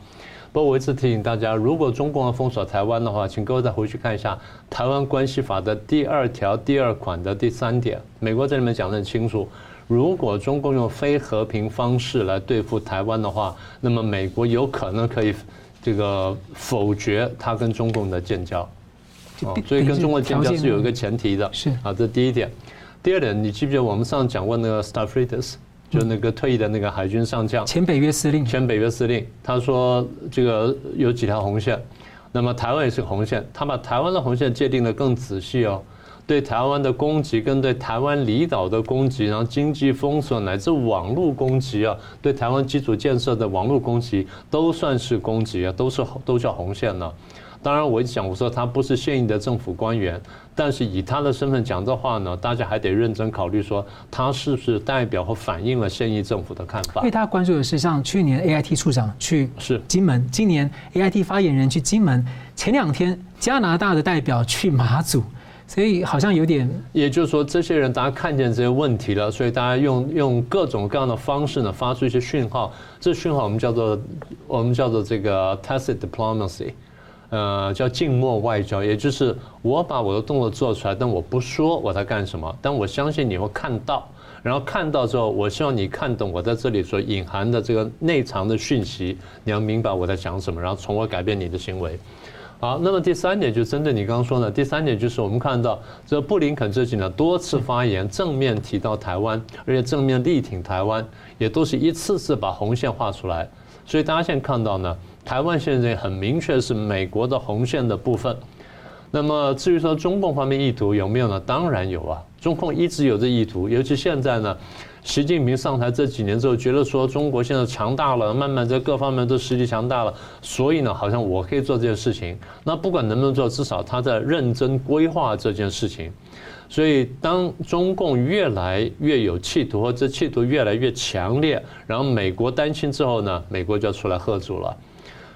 不过我一直提醒大家，如果中共要封锁台湾的话，请各位再回去看一下《台湾关系法》的第二条第二款的第三点，美国这里面讲得很清楚。如果中共用非和平方式来对付台湾的话，那么美国有可能可以这个否决他跟中共的建交。哦，所以跟中国建交是有一个前提的。是啊，这第一点。第二点，你记不记得我们上次讲过那个 Stavridis，就那个退役的那个海军上将，前北约司令。前北约司令，他说这个有几条红线，那么台湾也是个红线，他把台湾的红线界定得更仔细哦。对台湾的攻击，跟对台湾离岛的攻击，然后经济封锁乃至网络攻击啊，对台湾基础建设的网络攻击，都算是攻击啊，都是都叫红线呢。当然，我一讲我说他不是现役的政府官员，但是以他的身份讲这话呢，大家还得认真考虑说他是不是代表和反映了现役政府的看法。因为他关注的是像去年 AIT 处长去是金门，今年 AIT 发言人去金门，前两天加拿大的代表去马祖。所以好像有点，也就是说，这些人大家看见这些问题了，所以大家用用各种各样的方式呢，发出一些讯号。这讯号我们叫做我们叫做这个 tacit diplomacy，呃，叫静默外交，也就是我把我的动作做出来，但我不说我在干什么，但我相信你会看到，然后看到之后，我希望你看懂我在这里所隐含的这个内藏的讯息，你要明白我在讲什么，然后从而改变你的行为。好，那么第三点就针对你刚刚说的，第三点就是我们看到这布林肯自己呢多次发言，正面提到台湾，而且正面力挺台湾，也都是一次次把红线画出来。所以大家现在看到呢，台湾现在很明确是美国的红线的部分。那么至于说中共方面意图有没有呢？当然有啊，中共一直有这意图，尤其现在呢。习近平上台这几年之后，觉得说中国现在强大了，慢慢在各方面都实力强大了，所以呢，好像我可以做这件事情。那不管能不能做，至少他在认真规划这件事情。所以，当中共越来越有企图，或者企图越来越强烈，然后美国担心之后呢，美国就要出来喝阻了。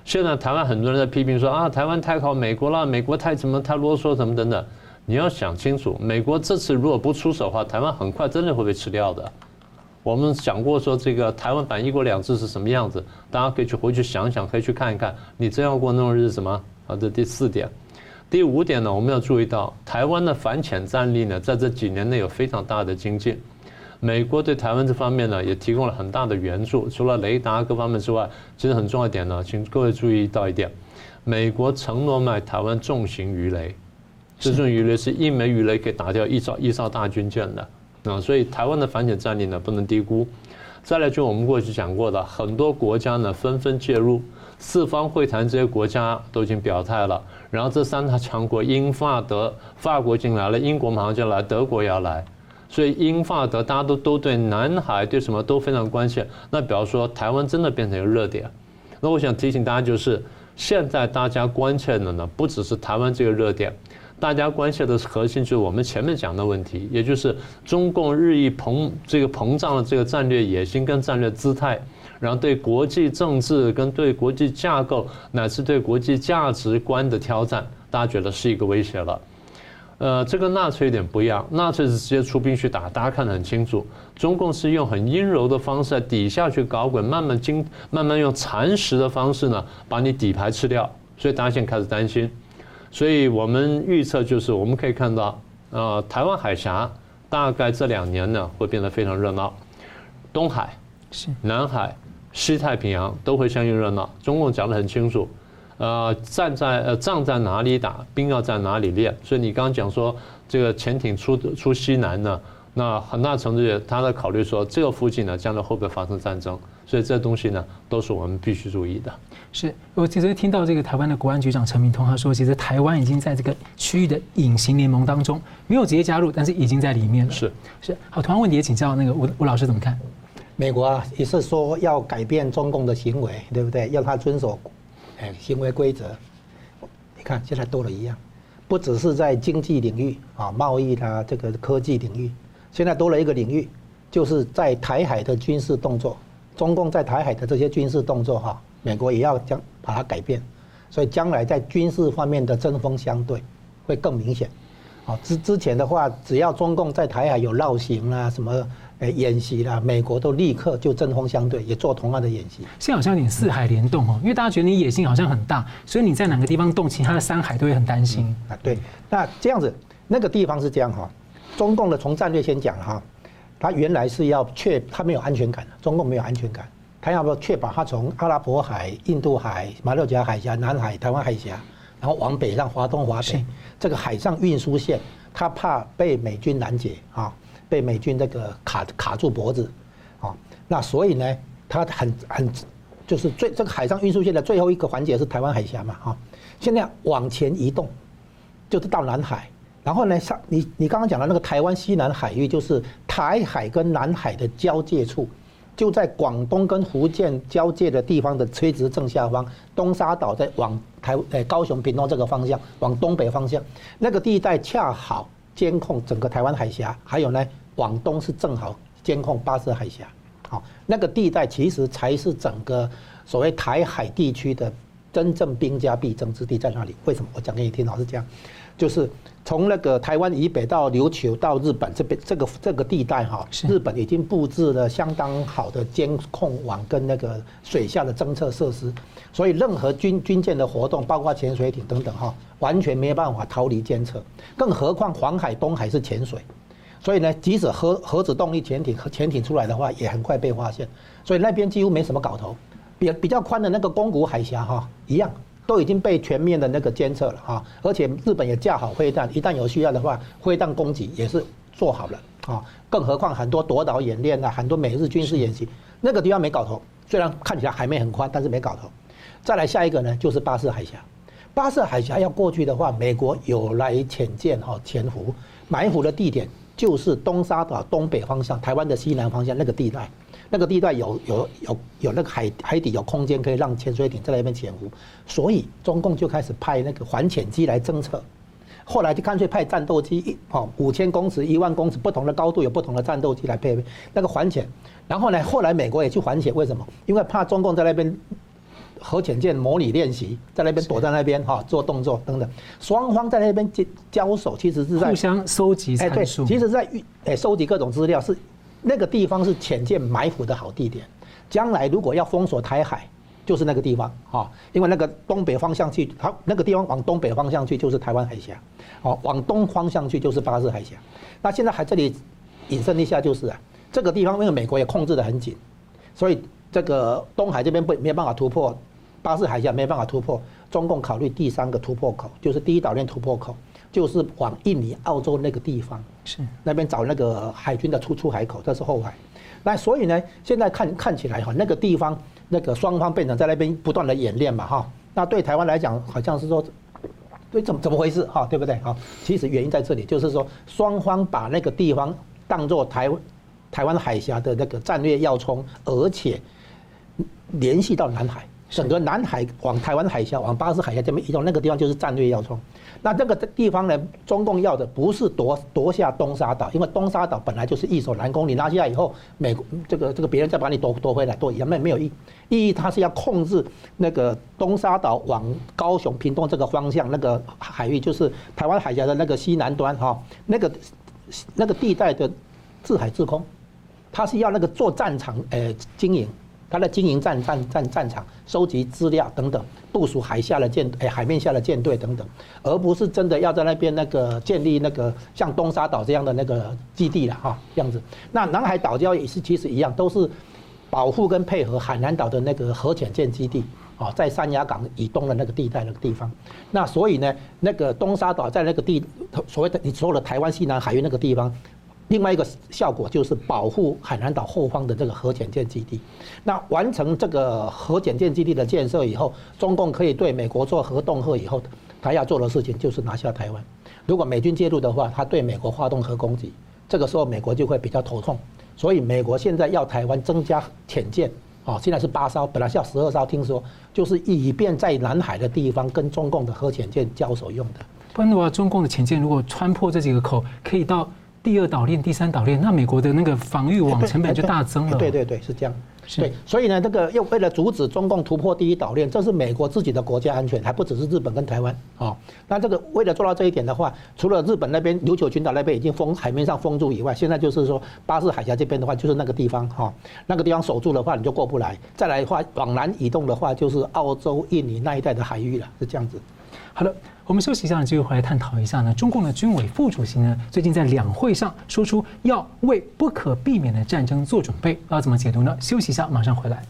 现在台湾很多人在批评说啊，台湾太靠美国了，美国太什么太啰嗦，什么等等。你要想清楚，美国这次如果不出手的话，台湾很快真的会被吃掉的。我们讲过说这个台湾版一国两制是什么样子，大家可以去回去想想，可以去看一看。你真要过那种日子吗？好，这第四点，第五点呢，我们要注意到台湾的反潜战力呢，在这几年内有非常大的精进。美国对台湾这方面呢，也提供了很大的援助，除了雷达各方面之外，其实很重要一点呢，请各位注意到一点，美国承诺卖台湾重型鱼雷，这种鱼雷是一枚鱼雷可以打掉一艘一艘大军舰的。啊，所以台湾的反潜战力呢，不能低估。再来就我们过去讲过的，很多国家呢纷纷介入，四方会谈这些国家都已经表态了。然后这三大强国英法德，法国进来了，英国马上就来，德国也要来。所以英法德大家都都对南海对什么都非常关切。那比方说台湾真的变成一个热点。那我想提醒大家，就是现在大家关切的呢，不只是台湾这个热点。大家关切的核心就是我们前面讲的问题，也就是中共日益膨这个膨胀的这个战略野心跟战略姿态，然后对国际政治跟对国际架构乃至对国际价值观的挑战，大家觉得是一个威胁了。呃，这个纳粹有点不一样，纳粹是直接出兵去打，大家看得很清楚。中共是用很阴柔的方式在底下去搞鬼，慢慢经慢慢用蚕食的方式呢，把你底牌吃掉。所以大家现在开始担心。所以我们预测就是，我们可以看到，呃，台湾海峡大概这两年呢会变得非常热闹，东海、南海、西太平洋都会相应热闹。中共讲得很清楚，呃，站在呃仗在哪里打，兵要在哪里练。所以你刚刚讲说这个潜艇出出西南呢，那很大程度他在考虑说这个附近呢将来会不会发生战争。所以这东西呢，都是我们必须注意的。是我其实听到这个台湾的国安局长陈明通他说，其实台湾已经在这个区域的隐形联盟当中，没有直接加入，但是已经在里面了。是是，好，同样问题也请教那个吴吴老师怎么看？美国啊，也是说要改变中共的行为，对不对？要他遵守哎行为规则。你看现在多了一样，不只是在经济领域啊，贸易啦，这个科技领域，现在多了一个领域，就是在台海的军事动作。中共在台海的这些军事动作，哈，美国也要将把它改变，所以将来在军事方面的针锋相对会更明显。好，之之前的话，只要中共在台海有绕行啊，什么诶演习啦，美国都立刻就针锋相对，也做同样的演习。现在好像有点四海联动哦，因为大家觉得你野心好像很大，所以你在哪个地方动，其他的三海都会很担心。啊，对，那这样子，那个地方是这样哈，中共的从战略先讲哈。他原来是要确，他没有安全感，中共没有安全感，他要不要确保他从阿拉伯海、印度海、马六甲海峡、南海、台湾海峡，然后往北上华东、华北这个海上运输线，他怕被美军拦截啊，被美军这个卡卡住脖子啊，那所以呢，他很很就是最这个海上运输线的最后一个环节是台湾海峡嘛啊，现在往前移动，就是到南海。然后呢，上你你刚刚讲的那个台湾西南海域，就是台海跟南海的交界处，就在广东跟福建交界的地方的垂直正下方，东沙岛在往台呃高雄屏东这个方向，往东北方向，那个地带恰好监控整个台湾海峡，还有呢，广东是正好监控巴士海峡，好，那个地带其实才是整个所谓台海地区的真正兵家必争之地在那里。为什么？我讲给你听，老是这样。就是从那个台湾以北到琉球到日本这边这个这个地带哈，日本已经布置了相当好的监控网跟那个水下的侦测设施，所以任何军军舰的活动，包括潜水艇等等哈，完全没有办法逃离监测。更何况黄海、东海是潜水，所以呢，即使核核子动力潜艇和潜艇出来的话，也很快被发现。所以那边几乎没什么搞头，比比较宽的那个宫古海峡哈一样。都已经被全面的那个监测了哈，而且日本也架好飞弹，一旦有需要的话，飞弹攻击也是做好了啊。更何况很多夺岛演练啊，很多美日军事演习，那个地方没搞头。虽然看起来海面很宽，但是没搞头。再来下一个呢，就是巴士海峡。巴士海峡要过去的话，美国有来潜舰哈潜伏，埋伏的地点就是东沙岛东北方向，台湾的西南方向那个地带。那个地段有有有有那个海海底有空间可以让潜水艇在那边潜伏，所以中共就开始派那个环潜机来侦测，后来就干脆派战斗机一哦五千公尺、一万公尺不同的高度有不同的战斗机来配备那个环潜，然后呢，后来美国也去环潜，为什么？因为怕中共在那边核潜舰模拟练习，在那边躲在那边哈做动作等等，双方在那边交交手，其实是在互相收集参数。哎，对，其实在哎收集各种资料是。那个地方是潜舰埋伏的好地点，将来如果要封锁台海，就是那个地方啊，因为那个东北方向去，它那个地方往东北方向去就是台湾海峡，哦，往东方向去就是巴士海峡。那现在还这里引申一下，就是啊，这个地方因为美国也控制的很紧，所以这个东海这边不没有办法突破，巴士海峡没有办法突破，中共考虑第三个突破口，就是第一岛链突破口。就是往印尼、澳洲那个地方，是那边找那个海军的出出海口，这是后海。那所以呢，现在看看起来哈，那个地方那个双方变成在那边不断的演练嘛哈。那对台湾来讲，好像是说，对怎么怎么回事哈？对不对？哈，其实原因在这里，就是说双方把那个地方当做台台湾海峡的那个战略要冲，而且联系到南海。整个南海往台湾海峡、往巴士海峡这边移动，那个地方就是战略要冲。那这个地方呢，中共要的不是夺夺下东沙岛，因为东沙岛本来就是易守难攻，你拿下以后，美国这个这个别人再把你夺夺回来，夺也没没有意意义。它是要控制那个东沙岛往高雄、屏东这个方向那个海域，就是台湾海峡的那个西南端哈，那个那个地带的制海制空，它是要那个做战场呃经营。他在经营战战战战场，收集资料等等，部署海下的舰诶海面下的舰队等等，而不是真的要在那边那个建立那个像东沙岛这样的那个基地了哈，这样子。那南海岛礁也是其实一样，都是保护跟配合海南岛的那个核潜舰基地。哦，在三亚港以东的那个地带那个地方，那所以呢，那个东沙岛在那个地，所谓的你所有的台湾西南海域那个地方，另外一个效果就是保护海南岛后方的这个核潜舰基地。那完成这个核潜舰基地的建设以后，中共可以对美国做核恫吓以后，他要做的事情就是拿下台湾。如果美军介入的话，他对美国发动核攻击，这个时候美国就会比较头痛。所以美国现在要台湾增加潜舰。哦，现在是八艘，本来是要十二艘，听说就是以便在南海的地方跟中共的核潜舰交手用的。不然的话，中共的潜舰如果穿破这几个口，可以到第二岛链、第三岛链，那美国的那个防御网成本就大增了。对对对，是这样。对，所以呢，这个又为了阻止中共突破第一岛链，这是美国自己的国家安全，还不只是日本跟台湾哦。那这个为了做到这一点的话，除了日本那边琉球群岛那边已经封海面上封住以外，现在就是说巴士海峡这边的话，就是那个地方哈，那个地方守住的话，你就过不来。再来的话，往南移动的话，就是澳洲、印尼那一带的海域了，是这样子。好了，我们休息一下，继续回来探讨一下呢。中共的军委副主席呢，最近在两会上说出要为不可避免的战争做准备，要怎么解读呢？休息一下，马上回来。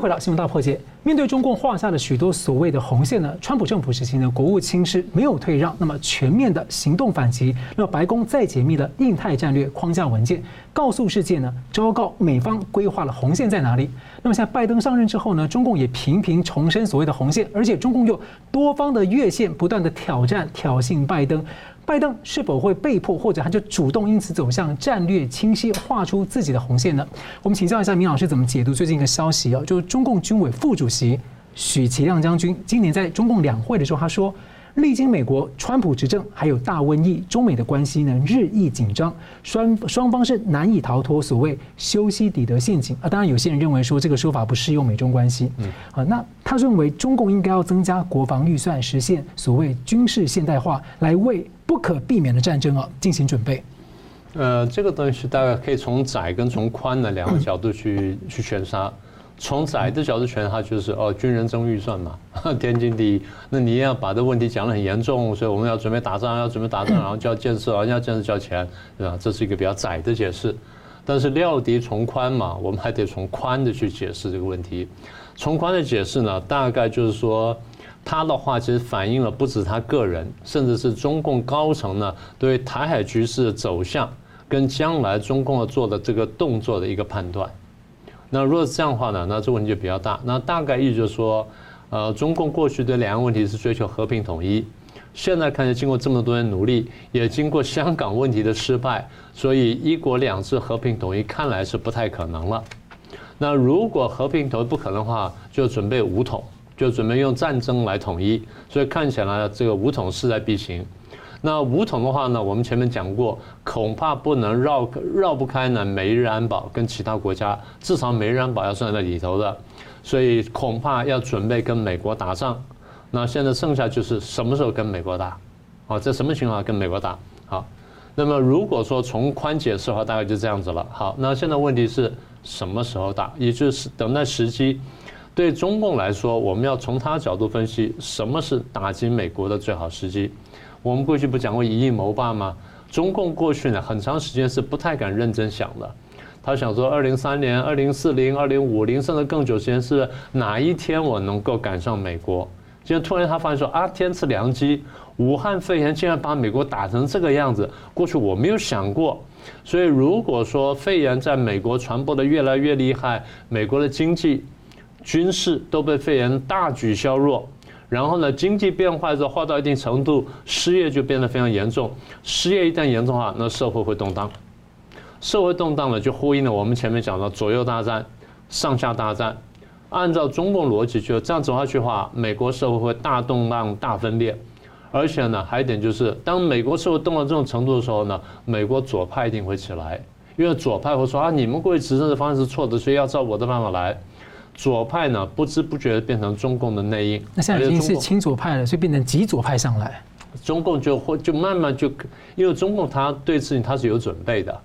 回到新闻大破解。面对中共画下的许多所谓的红线呢，川普政府时期呢，国务卿是没有退让，那么全面的行动反击。那么白宫再解密了印太战略框架文件，告诉世界呢，昭告美方规划了红线在哪里。那么现在拜登上任之后呢，中共也频频重申所谓的红线，而且中共又多方的越线，不断的挑战挑衅拜登。拜登是否会被迫，或者他就主动因此走向战略清晰，画出自己的红线呢？我们请教一下明老师怎么解读最近一个消息啊？就是中共军委副主席许其亮将军今年在中共两会的时候，他说。历经美国川普执政，还有大瘟疫，中美的关系呢日益紧张，双双方是难以逃脱所谓修昔底德陷阱啊。当然，有些人认为说这个说法不适用美中关系。嗯，啊，那他认为中共应该要增加国防预算，实现所谓军事现代化，来为不可避免的战争啊进行准备。呃，这个东西大概可以从窄跟从宽的两个角度去去诠释。从窄的角度讲，他就是哦，军人增预算嘛，天经地义。那你也要把这问题讲得很严重，所以我们要准备打仗，要准备打仗，然后就要建设，然后要建设交钱，对吧？这是一个比较窄的解释。但是料敌从宽嘛，我们还得从宽的去解释这个问题。从宽的解释呢，大概就是说，他的话其实反映了不止他个人，甚至是中共高层呢，对台海局势的走向跟将来中共要做的这个动作的一个判断。那如果是这样的话呢，那这问题就比较大。那大概意思就是说，呃，中共过去对两岸问题是追求和平统一，现在看见经过这么多年努力，也经过香港问题的失败，所以一国两制和平统一看来是不太可能了。那如果和平统一不可能的话，就准备武统，就准备用战争来统一。所以看起来这个武统势在必行。那武统的话呢，我们前面讲过，恐怕不能绕绕不开呢，美日安保跟其他国家，至少美日安保要算在里头的，所以恐怕要准备跟美国打仗。那现在剩下就是什么时候跟美国打？好，在什么情况跟美国打？好，那么如果说从宽解释的话，大概就这样子了。好，那现在问题是什么时候打？也就是等待时机。对中共来说，我们要从他角度分析，什么是打击美国的最好时机？我们过去不讲过以夷谋霸吗？中共过去呢，很长时间是不太敢认真想的。他想说，二零三年、二零四零、二零五零，甚至更久时间是哪一天我能够赶上美国？现在突然他发现说啊，天赐良机，武汉肺炎竟然把美国打成这个样子。过去我没有想过，所以如果说肺炎在美国传播的越来越厉害，美国的经济、军事都被肺炎大举削弱。然后呢，经济变坏之后，坏到一定程度，失业就变得非常严重。失业一旦严重的话，那社会会动荡。社会动荡呢，就呼应了我们前面讲的左右大战、上下大战。按照中共逻辑，就这样走下去的话，美国社会会大动荡、大分裂。而且呢，还有一点就是，当美国社会动到这种程度的时候呢，美国左派一定会起来，因为左派会说啊，你们过去执政的方式是错的，所以要照我的办法来。左派呢，不知不觉的变成中共的内应。那现在已经是亲左派了，所以变成极左派上来。中共就会就慢慢就，因为中共他对自己他是有准备的，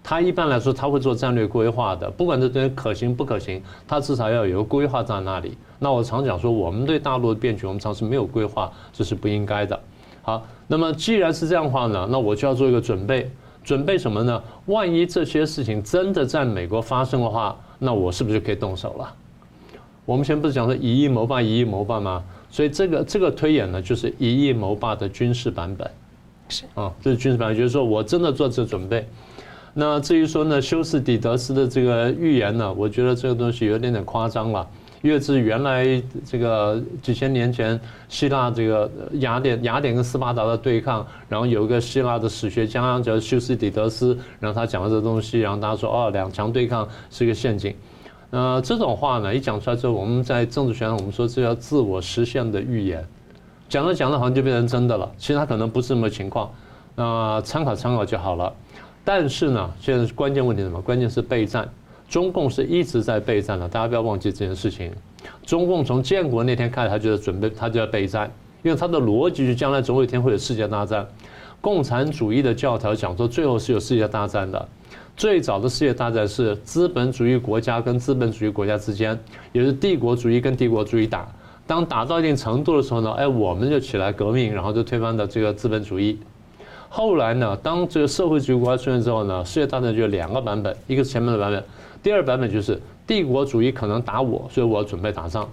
他一般来说他会做战略规划的，不管这东西可行不可行，他至少要有个规划在那里。那我常讲说，我们对大陆的变局，我们常是没有规划，这是不应该的。好，那么既然是这样的话呢，那我就要做一个准备，准备什么呢？万一这些事情真的在美国发生的话，那我是不是就可以动手了？我们前不是讲说以夷谋霸，以夷谋霸吗？所以这个这个推演呢，就是以夷谋霸的军事版本。是啊，这是军事版本，就是说我真的做这准备。那至于说呢，修斯底德斯的这个预言呢，我觉得这个东西有点点夸张了。因为是原来这个几千年前希腊这个雅典雅典跟斯巴达的对抗，然后有一个希腊的史学家叫修斯底德斯，然后他讲了这个东西，然后大家说哦，两强对抗是一个陷阱。呃这种话呢，一讲出来之后，我们在政治学上我们说这叫自我实现的预言，讲着讲着好像就变成真的了。其实它可能不是这么情况，那参考参考就好了。但是呢，现在关键问题什么？关键是备战。中共是一直在备战的，大家不要忘记这件事情。中共从建国那天开始，他就在准备，他就要备战，因为他的逻辑是将来总有一天会有世界大战。共产主义的教条讲说，最后是有世界大战的。最早的世界大战是资本主义国家跟资本主义国家之间，也是帝国主义跟帝国主义打。当打到一定程度的时候呢，哎，我们就起来革命，然后就推翻了这个资本主义。后来呢，当这个社会主义国家出现之后呢，世界大战就有两个版本，一个是前面的版本，第二版本就是帝国主义可能打我，所以我准备打仗。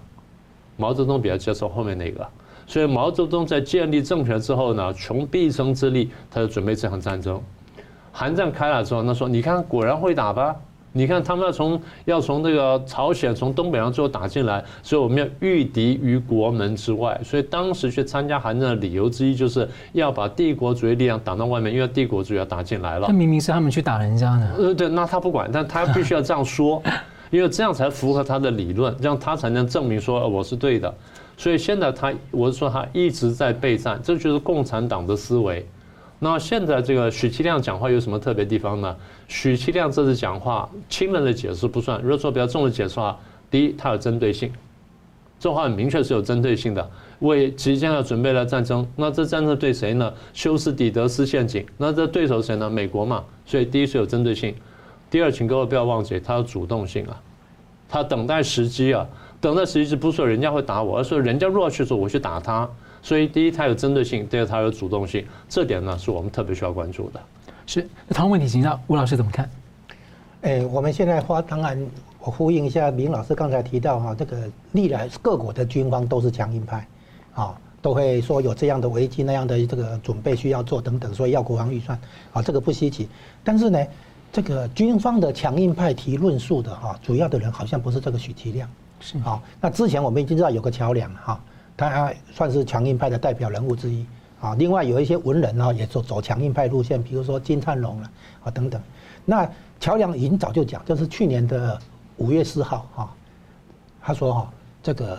毛泽东比较接受后面那个，所以毛泽东在建立政权之后呢，穷毕生之力，他就准备这场战争。韩战开了之后，他说：“你看，果然会打吧。”你看，他们要从要从这个朝鲜从东北上最后打进来，所以我们要御敌于国门之外。所以当时去参加韩战的理由之一，就是要把帝国主义力量挡到外面，因为帝国主义要打进来了。那明明是他们去打人家的。呃，对，那他不管，但他必须要这样说，因为这样才符合他的理论，这样他才能证明说我是对的。所以现在他，我是说他一直在备战，这就是共产党的思维。那现在这个许其亮讲话有什么特别地方呢？许其亮这次讲话，轻人的解释不算，如果说比较重的解释的话，第一，他有针对性，这话很明确是有针对性的，为即将要准备的战争，那这战争对谁呢？修斯底德斯陷阱，那这对手谁呢？美国嘛，所以第一是有针对性，第二，请各位不要忘记，他有主动性啊，他等待时机啊，等待时机是不是说人家会打我，而是说人家若要去做我去打他。所以，第一，它有针对性；第二，它有主动性。这点呢，是我们特别需要关注的。是，那同样问题，请教吴老师怎么看？哎，我们现在话，当然，我呼应一下明老师刚才提到哈，这个历来各国的军方都是强硬派，啊，都会说有这样的危机、那样的这个准备需要做等等，所以要国防预算，啊，这个不稀奇。但是呢，这个军方的强硬派提论述的哈，主要的人好像不是这个许其亮，是啊。那之前我们已经知道有个桥梁哈。他算是强硬派的代表人物之一啊。另外有一些文人啊，也走走强硬派路线，比如说金灿荣了啊等等。那乔梁已经早就讲，就是去年的五月四号哈，他说哈，这个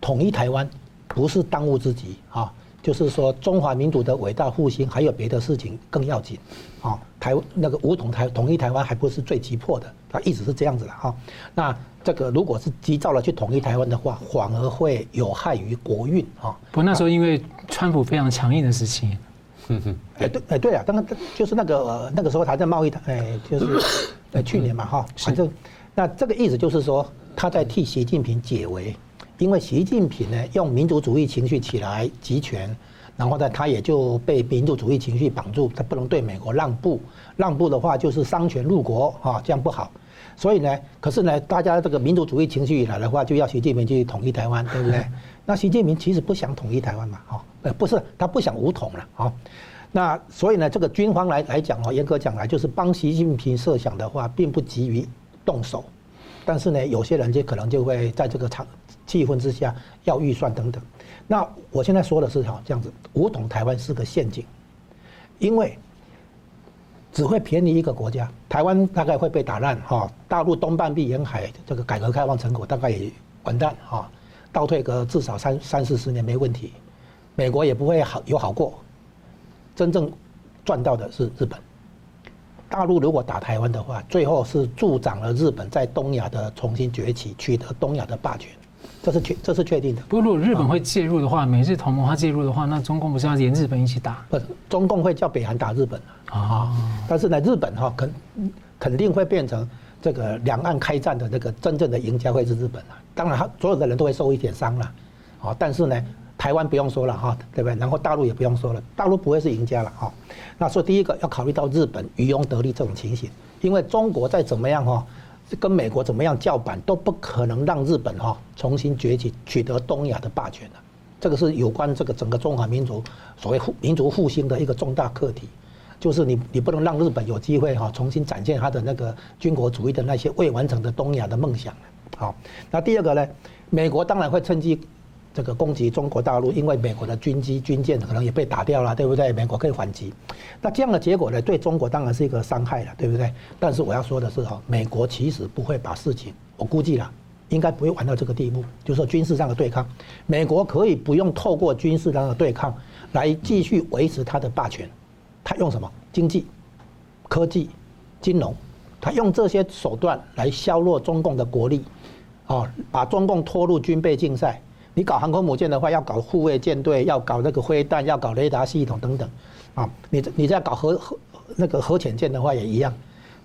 统一台湾不是当务之急啊，就是说中华民族的伟大复兴还有别的事情更要紧啊。台那个武统台统一台湾还不是最急迫的，他一直是这样子的哈。那这个如果是急躁了去统一台湾的话，反而会有害于国运啊。不，那时候因为川普非常强硬的事情，嗯哼，哎对哎对啊，刚刚就是那个那个时候他在贸易谈，哎就是呃去年嘛哈，反正那这个意思就是说他在替习近平解围，因为习近平呢用民族主义情绪起来集权，然后呢他也就被民族主义情绪绑住，他不能对美国让步，让步的话就是丧权入国啊，这样不好。所以呢，可是呢，大家这个民族主义情绪一来的话，就要习近平去统一台湾，对不对？那习近平其实不想统一台湾嘛，哈，呃，不是，他不想武统了，啊。那所以呢，这个军方来来讲哦，严格讲来，就是帮习近平设想的话，并不急于动手，但是呢，有些人就可能就会在这个场气氛之下要预算等等。那我现在说的是哈，这样子，武统台湾是个陷阱，因为。只会便宜一个国家，台湾大概会被打烂哈，大陆东半壁沿海这个改革开放成果大概也完蛋哈，倒退个至少三三四十年没问题，美国也不会好有好过，真正赚到的是日本。大陆如果打台湾的话，最后是助长了日本在东亚的重新崛起，取得东亚的霸权。这是确这是确定的。不过如果日本会介入的话，美日同盟它介入的话，那中共不是要连日本一起打？不是，中共会叫北韩打日本啊。但是呢，日本哈肯肯定会变成这个两岸开战的那个真正的赢家会是日本啊。当然，他所有的人都会受一点伤了，啊，但是呢，台湾不用说了哈，对不对？然后大陆也不用说了，大陆不会是赢家了哈。那所以第一个要考虑到日本渔翁得利这种情形，因为中国再怎么样哈，跟美国怎么样叫板都不可能让日本哈重新崛起，取得东亚的霸权的。这个是有关这个整个中华民族所谓复民族复兴的一个重大课题，就是你你不能让日本有机会哈重新展现他的那个军国主义的那些未完成的东亚的梦想。好，那第二个呢？美国当然会趁机这个攻击中国大陆，因为美国的军机、军舰可能也被打掉了，对不对？美国可以反击。那这样的结果呢，对中国当然是一个伤害了，对不对？但是我要说的是哈，美国其实不会把事情，我估计了，应该不会玩到这个地步，就是说军事上的对抗，美国可以不用透过军事上的对抗来继续维持它的霸权，它用什么？经济、科技、金融，它用这些手段来削弱中共的国力。哦，把中共拖入军备竞赛，你搞航空母舰的话，要搞护卫舰队，要搞那个飞弹，要搞雷达系统等等，啊，你你在搞核核那个核潜舰的话也一样，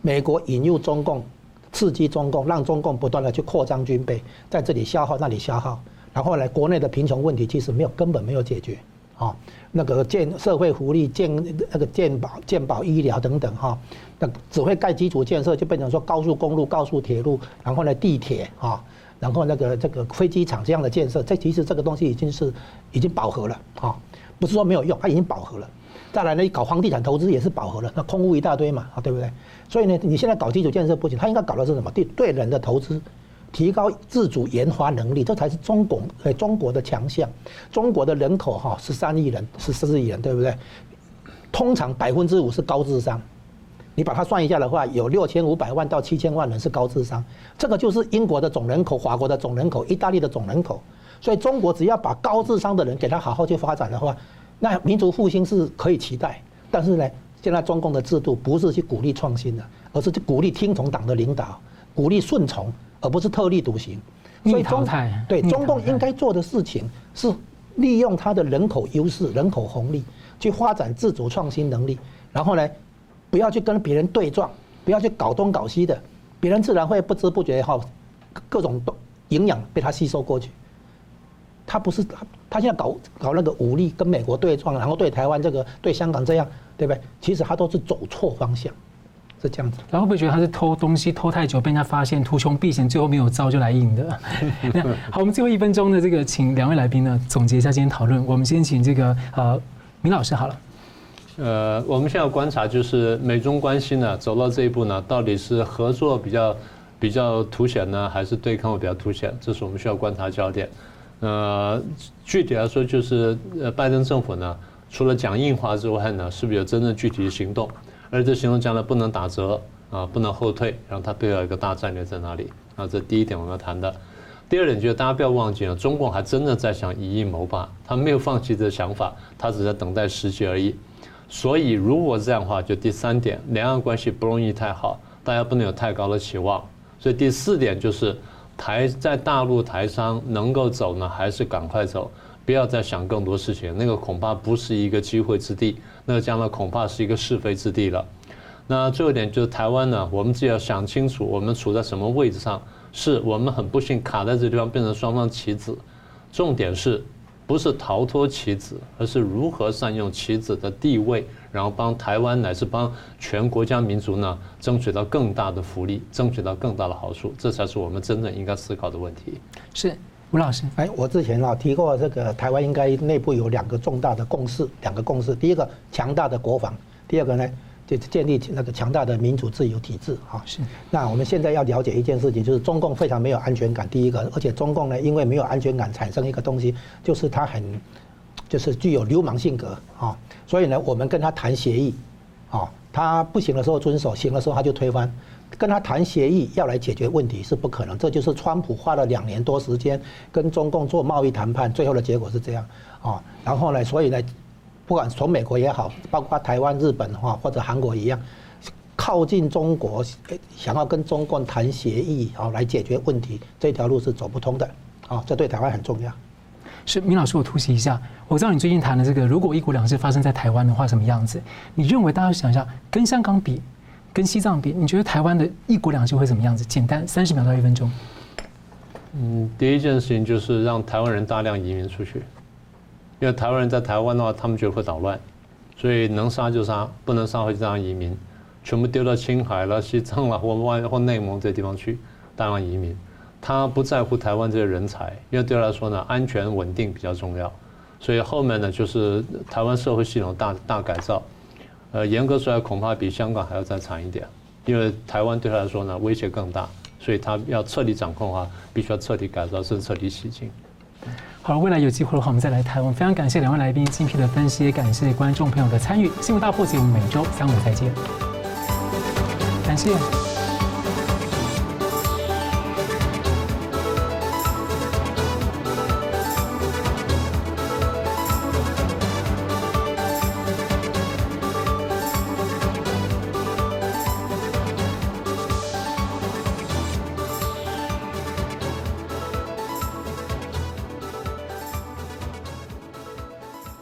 美国引诱中共，刺激中共，让中共不断的去扩张军备，在这里消耗，那里消耗，然后呢，国内的贫穷问题其实没有根本没有解决，啊，那个建社会福利建那个建保健保医疗等等哈。那只会盖基础建设，就变成说高速公路、高速铁路，然后呢地铁啊，然后那个这个飞机场这样的建设，这其实这个东西已经是已经饱和了啊，不是说没有用，它已经饱和了。再来呢，搞房地产投资也是饱和了，那空屋一大堆嘛，啊对不对？所以呢，你现在搞基础建设不行，它应该搞的是什么？对对人的投资，提高自主研发能力，这才是中国呃中国的强项。中国的人口哈十三亿人，十四亿人，对不对？通常百分之五是高智商。你把它算一下的话，有六千五百万到七千万人是高智商，这个就是英国的总人口、法国的总人口、意大利的总人口。所以中国只要把高智商的人给他好好去发展的话，那民族复兴是可以期待。但是呢，现在中共的制度不是去鼓励创新的，而是去鼓励听从党的领导，鼓励顺从，而不是特立独行。所以中对中共应该做的事情是利用它的人口优势、人口红利去发展自主创新能力，然后呢，不要去跟别人对撞，不要去搞东搞西的，别人自然会不知不觉哈，各种营养被他吸收过去。他不是他，他现在搞搞那个武力跟美国对撞，然后对台湾这个对香港这样，对不对？其实他都是走错方向，是这样子。然后会觉得他是偷东西偷太久被人家发现，图穷匕见，最后没有招就来硬的？好，我们最后一分钟的这个，请两位来宾呢总结一下今天讨论。我们先请这个呃明老师好了。呃，我们现在观察就是美中关系呢走到这一步呢，到底是合作比较比较凸显呢，还是对抗会比较凸显？这是我们需要观察焦点。呃，具体来说就是，呃，拜登政府呢，除了讲硬话之外呢，是不是有真正具体的行动？而这行动将来不能打折啊，不能后退，然后它背后一个大战略在哪里？啊，这第一点我们要谈的。第二点就是大家不要忘记了，中共还真的在想以夷谋霸，他没有放弃这个想法，他只在等待时机而已。所以，如果这样的话，就第三点，两岸关系不容易太好，大家不能有太高的期望。所以第四点就是，台在大陆台商能够走呢，还是赶快走，不要再想更多事情，那个恐怕不是一个机会之地，那个将来恐怕是一个是非之地了。那最后一点就是台湾呢，我们自己要想清楚，我们处在什么位置上，是我们很不幸卡在这地方，变成双方棋子，重点是。不是逃脱棋子，而是如何善用棋子的地位，然后帮台湾乃至帮全国家民族呢，争取到更大的福利，争取到更大的好处，这才是我们真正应该思考的问题。是吴老师，哎，我之前啊提过，这个台湾应该内部有两个重大的共识，两个共识，第一个强大的国防，第二个呢？就是建立起那个强大的民主自由体制啊！是。那我们现在要了解一件事情，就是中共非常没有安全感。第一个，而且中共呢，因为没有安全感，产生一个东西，就是他很，就是具有流氓性格啊。所以呢，我们跟他谈协议，啊，他不行的时候遵守，行的时候他就推翻。跟他谈协议要来解决问题是不可能。这就是川普花了两年多时间跟中共做贸易谈判，最后的结果是这样啊。然后呢，所以呢。不管从美国也好，包括台湾、日本哈或者韩国一样，靠近中国，想要跟中共谈协议，好来解决问题，这条路是走不通的。啊，这对台湾很重要。是明老师，我突袭一下，我知道你最近谈的这个，如果一国两制发生在台湾的话，什么样子？你认为大家想一下，跟香港比，跟西藏比，你觉得台湾的一国两制会怎么样子？简单，三十秒到一分钟。嗯，第一件事情就是让台湾人大量移民出去，因为台湾人在台湾的话，他们觉得会捣乱，所以能杀就杀，不能杀会这样移民，全部丢到青海了、西藏了或外或内蒙这些地方去，大量移民。他不在乎台湾这些人才，因为对他来说呢，安全稳定比较重要。所以后面呢，就是台湾社会系统大大改造，呃，严格说来恐怕比香港还要再惨一点，因为台湾对他来说呢，威胁更大。所以他要彻底掌控的话，必须要彻底改造，甚至彻底洗净。好了，未来有机会的话，我们再来谈。我们非常感谢两位来宾精辟的分析，也感谢观众朋友的参与。新闻大破解，我们每周三五再见。感谢。